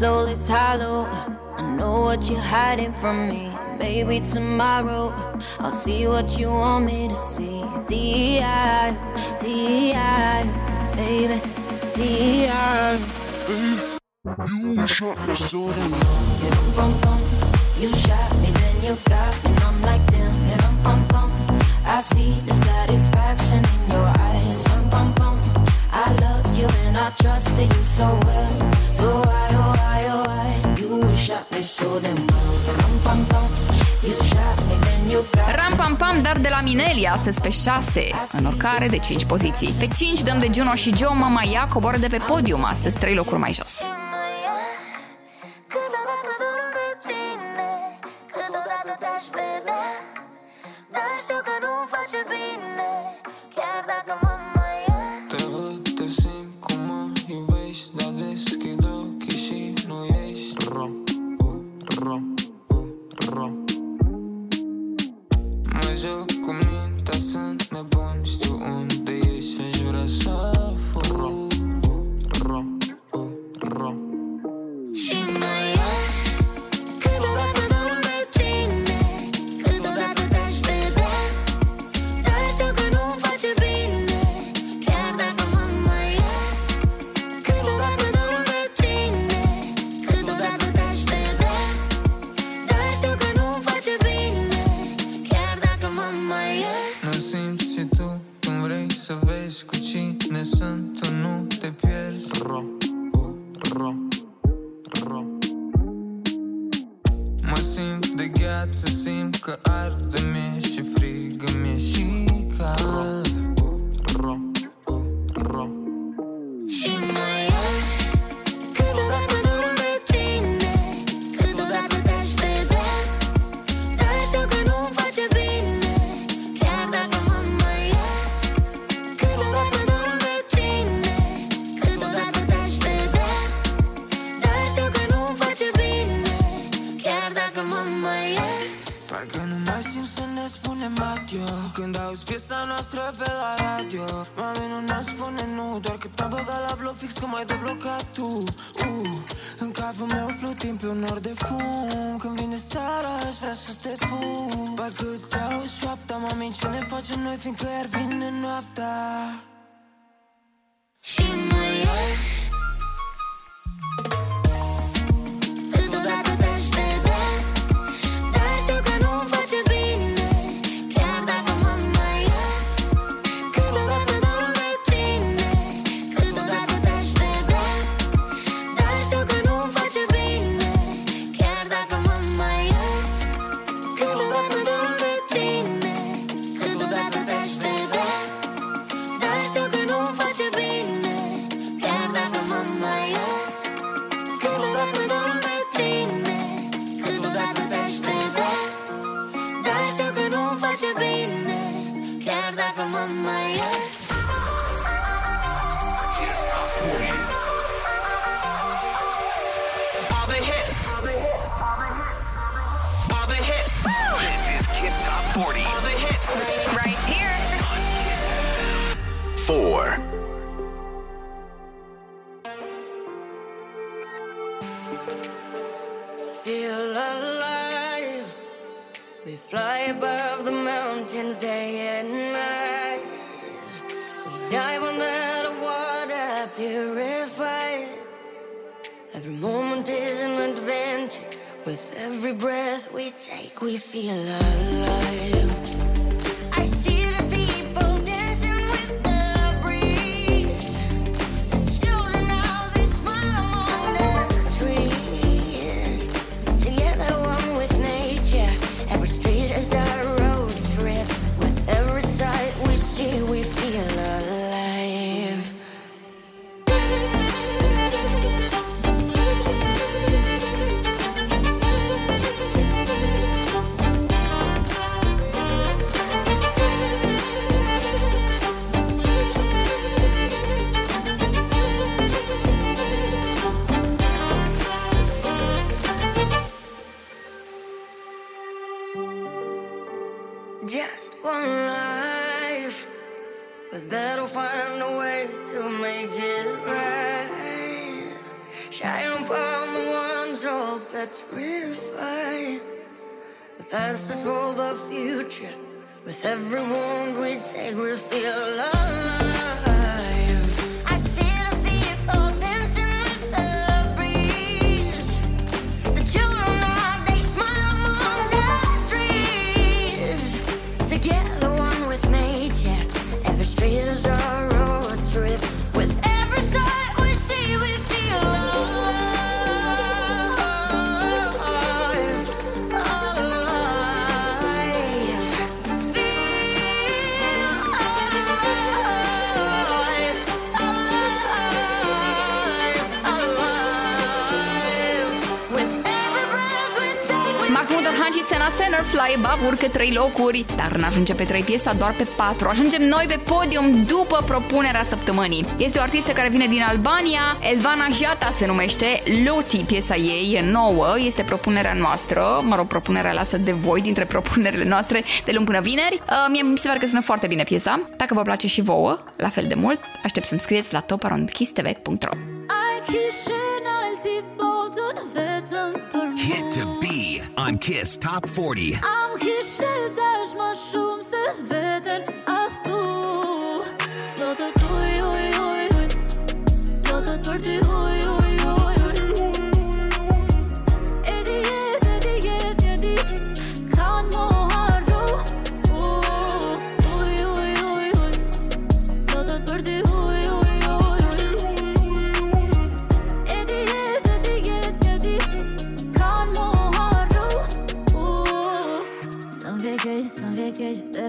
soul is hollow. I know what you're hiding from me. Maybe tomorrow I'll see what you want me to see. D.I. D.I. Baby, D.I. You shot me so damn Rum pum pum. You shot me, then you got me, and I'm like damn. Yeah, rum pum pum. I see the satisfaction in your eyes. Loved you and I trusted you so well. So why, oh why, oh why? You shot me so damn well. Yeah, rum pum pum. You shot me, then you got me. Ram pam pam, dar de la Mineli astăzi pe 6, în urcare de 5 poziții. Pe 5 dăm de Juno și Joe, Mama Ia coboară de pe podium, astăzi 3 locuri mai jos. Câteodată dorm de tine Câteodată te-aș vedea Dar știu că nu-mi face bine Chiar dacă mă sunt nebun to a to. Spunem adio Când auzi piesa noastră pe la radio Mami nu ne spune nu Doar că te-am băgat la bloc fix că m-ai deblocat tu. Uh, În capul meu flutim pe un nor de fum. Când vine seara aș vrea să te pun Parcă îți auzi șoapta Mami ce ne facem noi fiindcă iar vine noaptea. Și mă ia fly above the mountains day and night. With every breath we take, we feel alive. locuri, dar n-ajunge pe 3 piesa, doar pe 4. Ajungem noi pe podium după propunerea săptămânii. Este o artistă care vine din Albania, Elvana Jata se numește, Loti piesa ei e nouă, este propunerea noastră, mă rog, propunerea lasă de voi dintre propunerile noastre de luni până vineri. Uh, mie mi se pare că sună foarte bine piesa. Dacă vă place și vouă, la fel de mult, aștept să-mi scrieți la toparondchistv.ro Ai kishe on Kiss Top 40. Am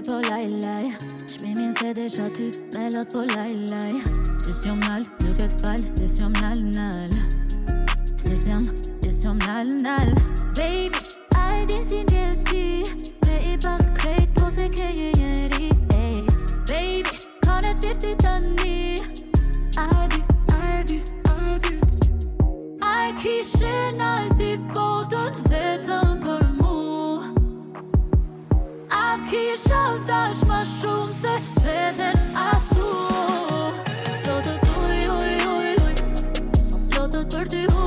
fait pour l'aïe-l'aï. C'est déjà tu, mais l'autre pour l'aïe-l'aï. Session mal, le code fall, session nal-nal. Session, session nal-nal. Baby, I didn't see this, mais il passe great pour s'écrire. Baby, quand la tête est I did, I did, I did. I kishé, n'al, t'es pour un peu atë kisha dash ma shumë se vetën a thu Lotë për ty uj, lotë për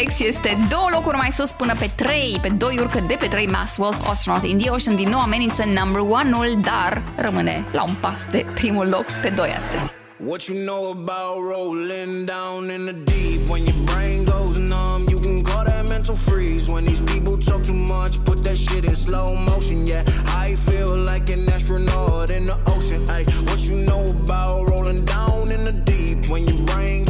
Flashbacks este două locuri mai sus până pe 3. Pe 2 urcă de pe 3 Mass Wolf Astronaut in the Ocean din nou amenință number 1-ul, dar rămâne la un pas de primul loc pe 2 astăzi. What you know about rolling down in the deep? When your brain goes numb, you can call that mental freeze. When these people talk too much, put that shit in slow motion. Yeah, I feel like an astronaut in the ocean. Ay, what you know about rolling down in the deep? When your brain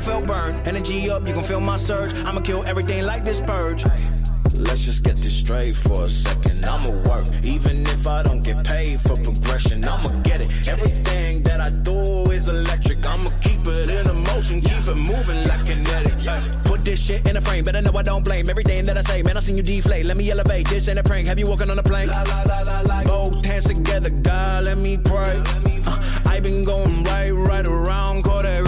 felt burned. Energy up, you can feel my surge. I'ma kill everything like this purge. Let's just get this straight for a second. I'ma work, even if I don't get paid for progression. I'ma get it. Everything that I do is electric. I'ma keep it in motion, keep it moving like kinetic. Ay, Put this shit in a frame, better know I don't blame everything that I say. Man, I seen you deflate. Let me elevate. This ain't a prank. Have you walking on a plane? Both hands together, God, let me pray. Uh, I been going right, right around, call that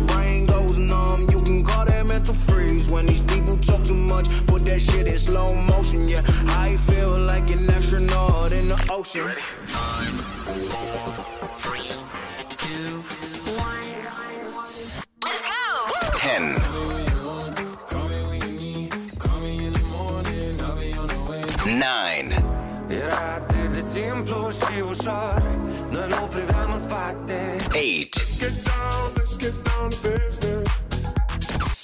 numb, you can call that mental freeze. When these people talk too much, put that shit in slow motion. Yeah, I feel like an astronaut in the ocean. Let's go! 10, 9, Era atât de simplu și ușor Noi nu priveam în spate 8, 7, 6, You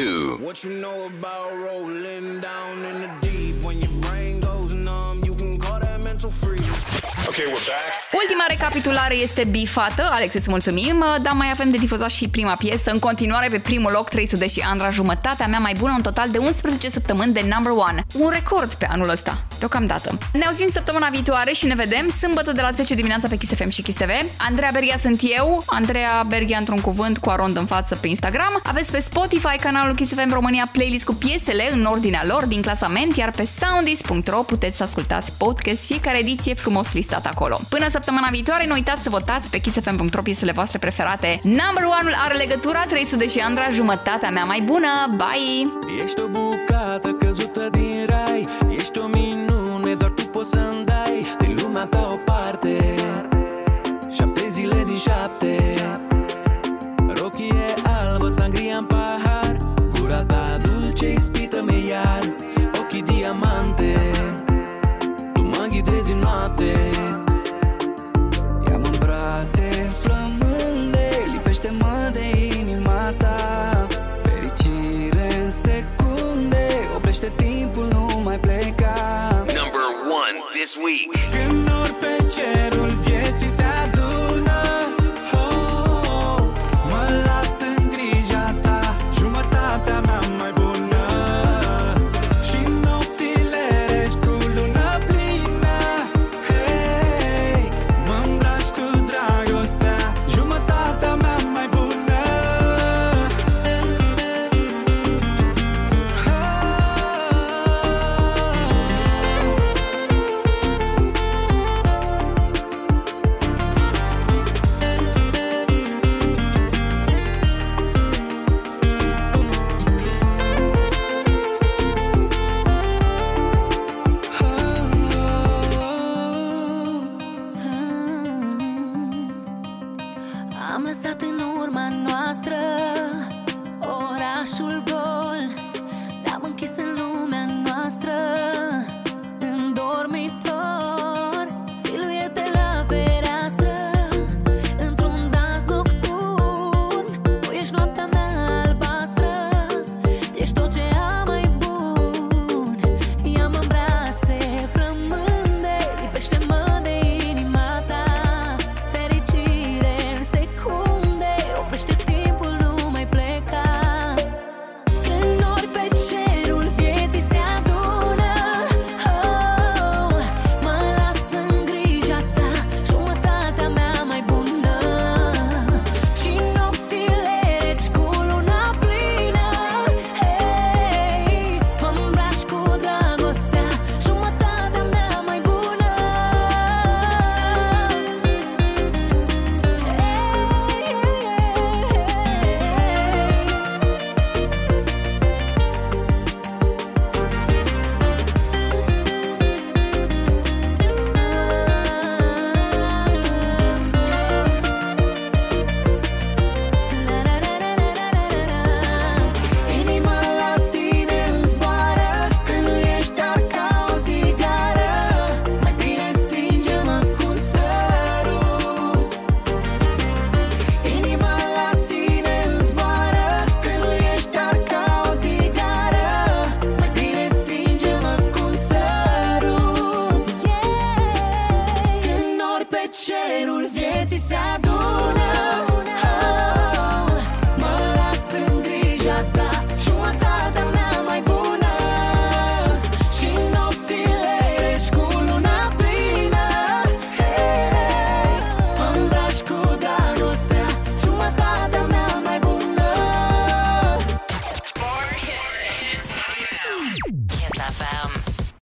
2, What you know about rolling down in the deep? Okay, Okay, we're back. Ultima recapitulare este bifată, Alex, îți mulțumim, dar mai avem de difuzat și prima piesă. În continuare pe primul loc 300 și Andra, jumătatea mea mai bună, un total de 11 săptămâni de number one. Un record pe anul ăsta, deocamdată. Ne auzim săptămâna viitoare și ne vedem sâmbătă de la 10 dimineața pe Kiss FM și Kiss TV. Andreea Berghia sunt eu, Andreea Berghia într-un cuvânt cu arond în față pe Instagram. Aveți pe Spotify canalul Kiss FM România playlist cu piesele în ordinea lor din clasament, iar pe soundis.ro puteți să ascultați podcast, fiecare ediție frumos listat acolo. Până săptămăna viitoare, nu uitați să votați pe kissfm.ro piesele voastre preferate. Number one-ul are legătura 300 și Andra, jumătatea mea. Mai bună. Bye! Ești o bucată căzută din rai. Ești o minune, doar tu poți să-mi dai. Din lumea ta o parte. Șapte zile din șapte. Rochie albă, sangria în pahar. Gura ta dulce, ispită-mi iar. Ochii diamante. Tu mă ghidezi în noapte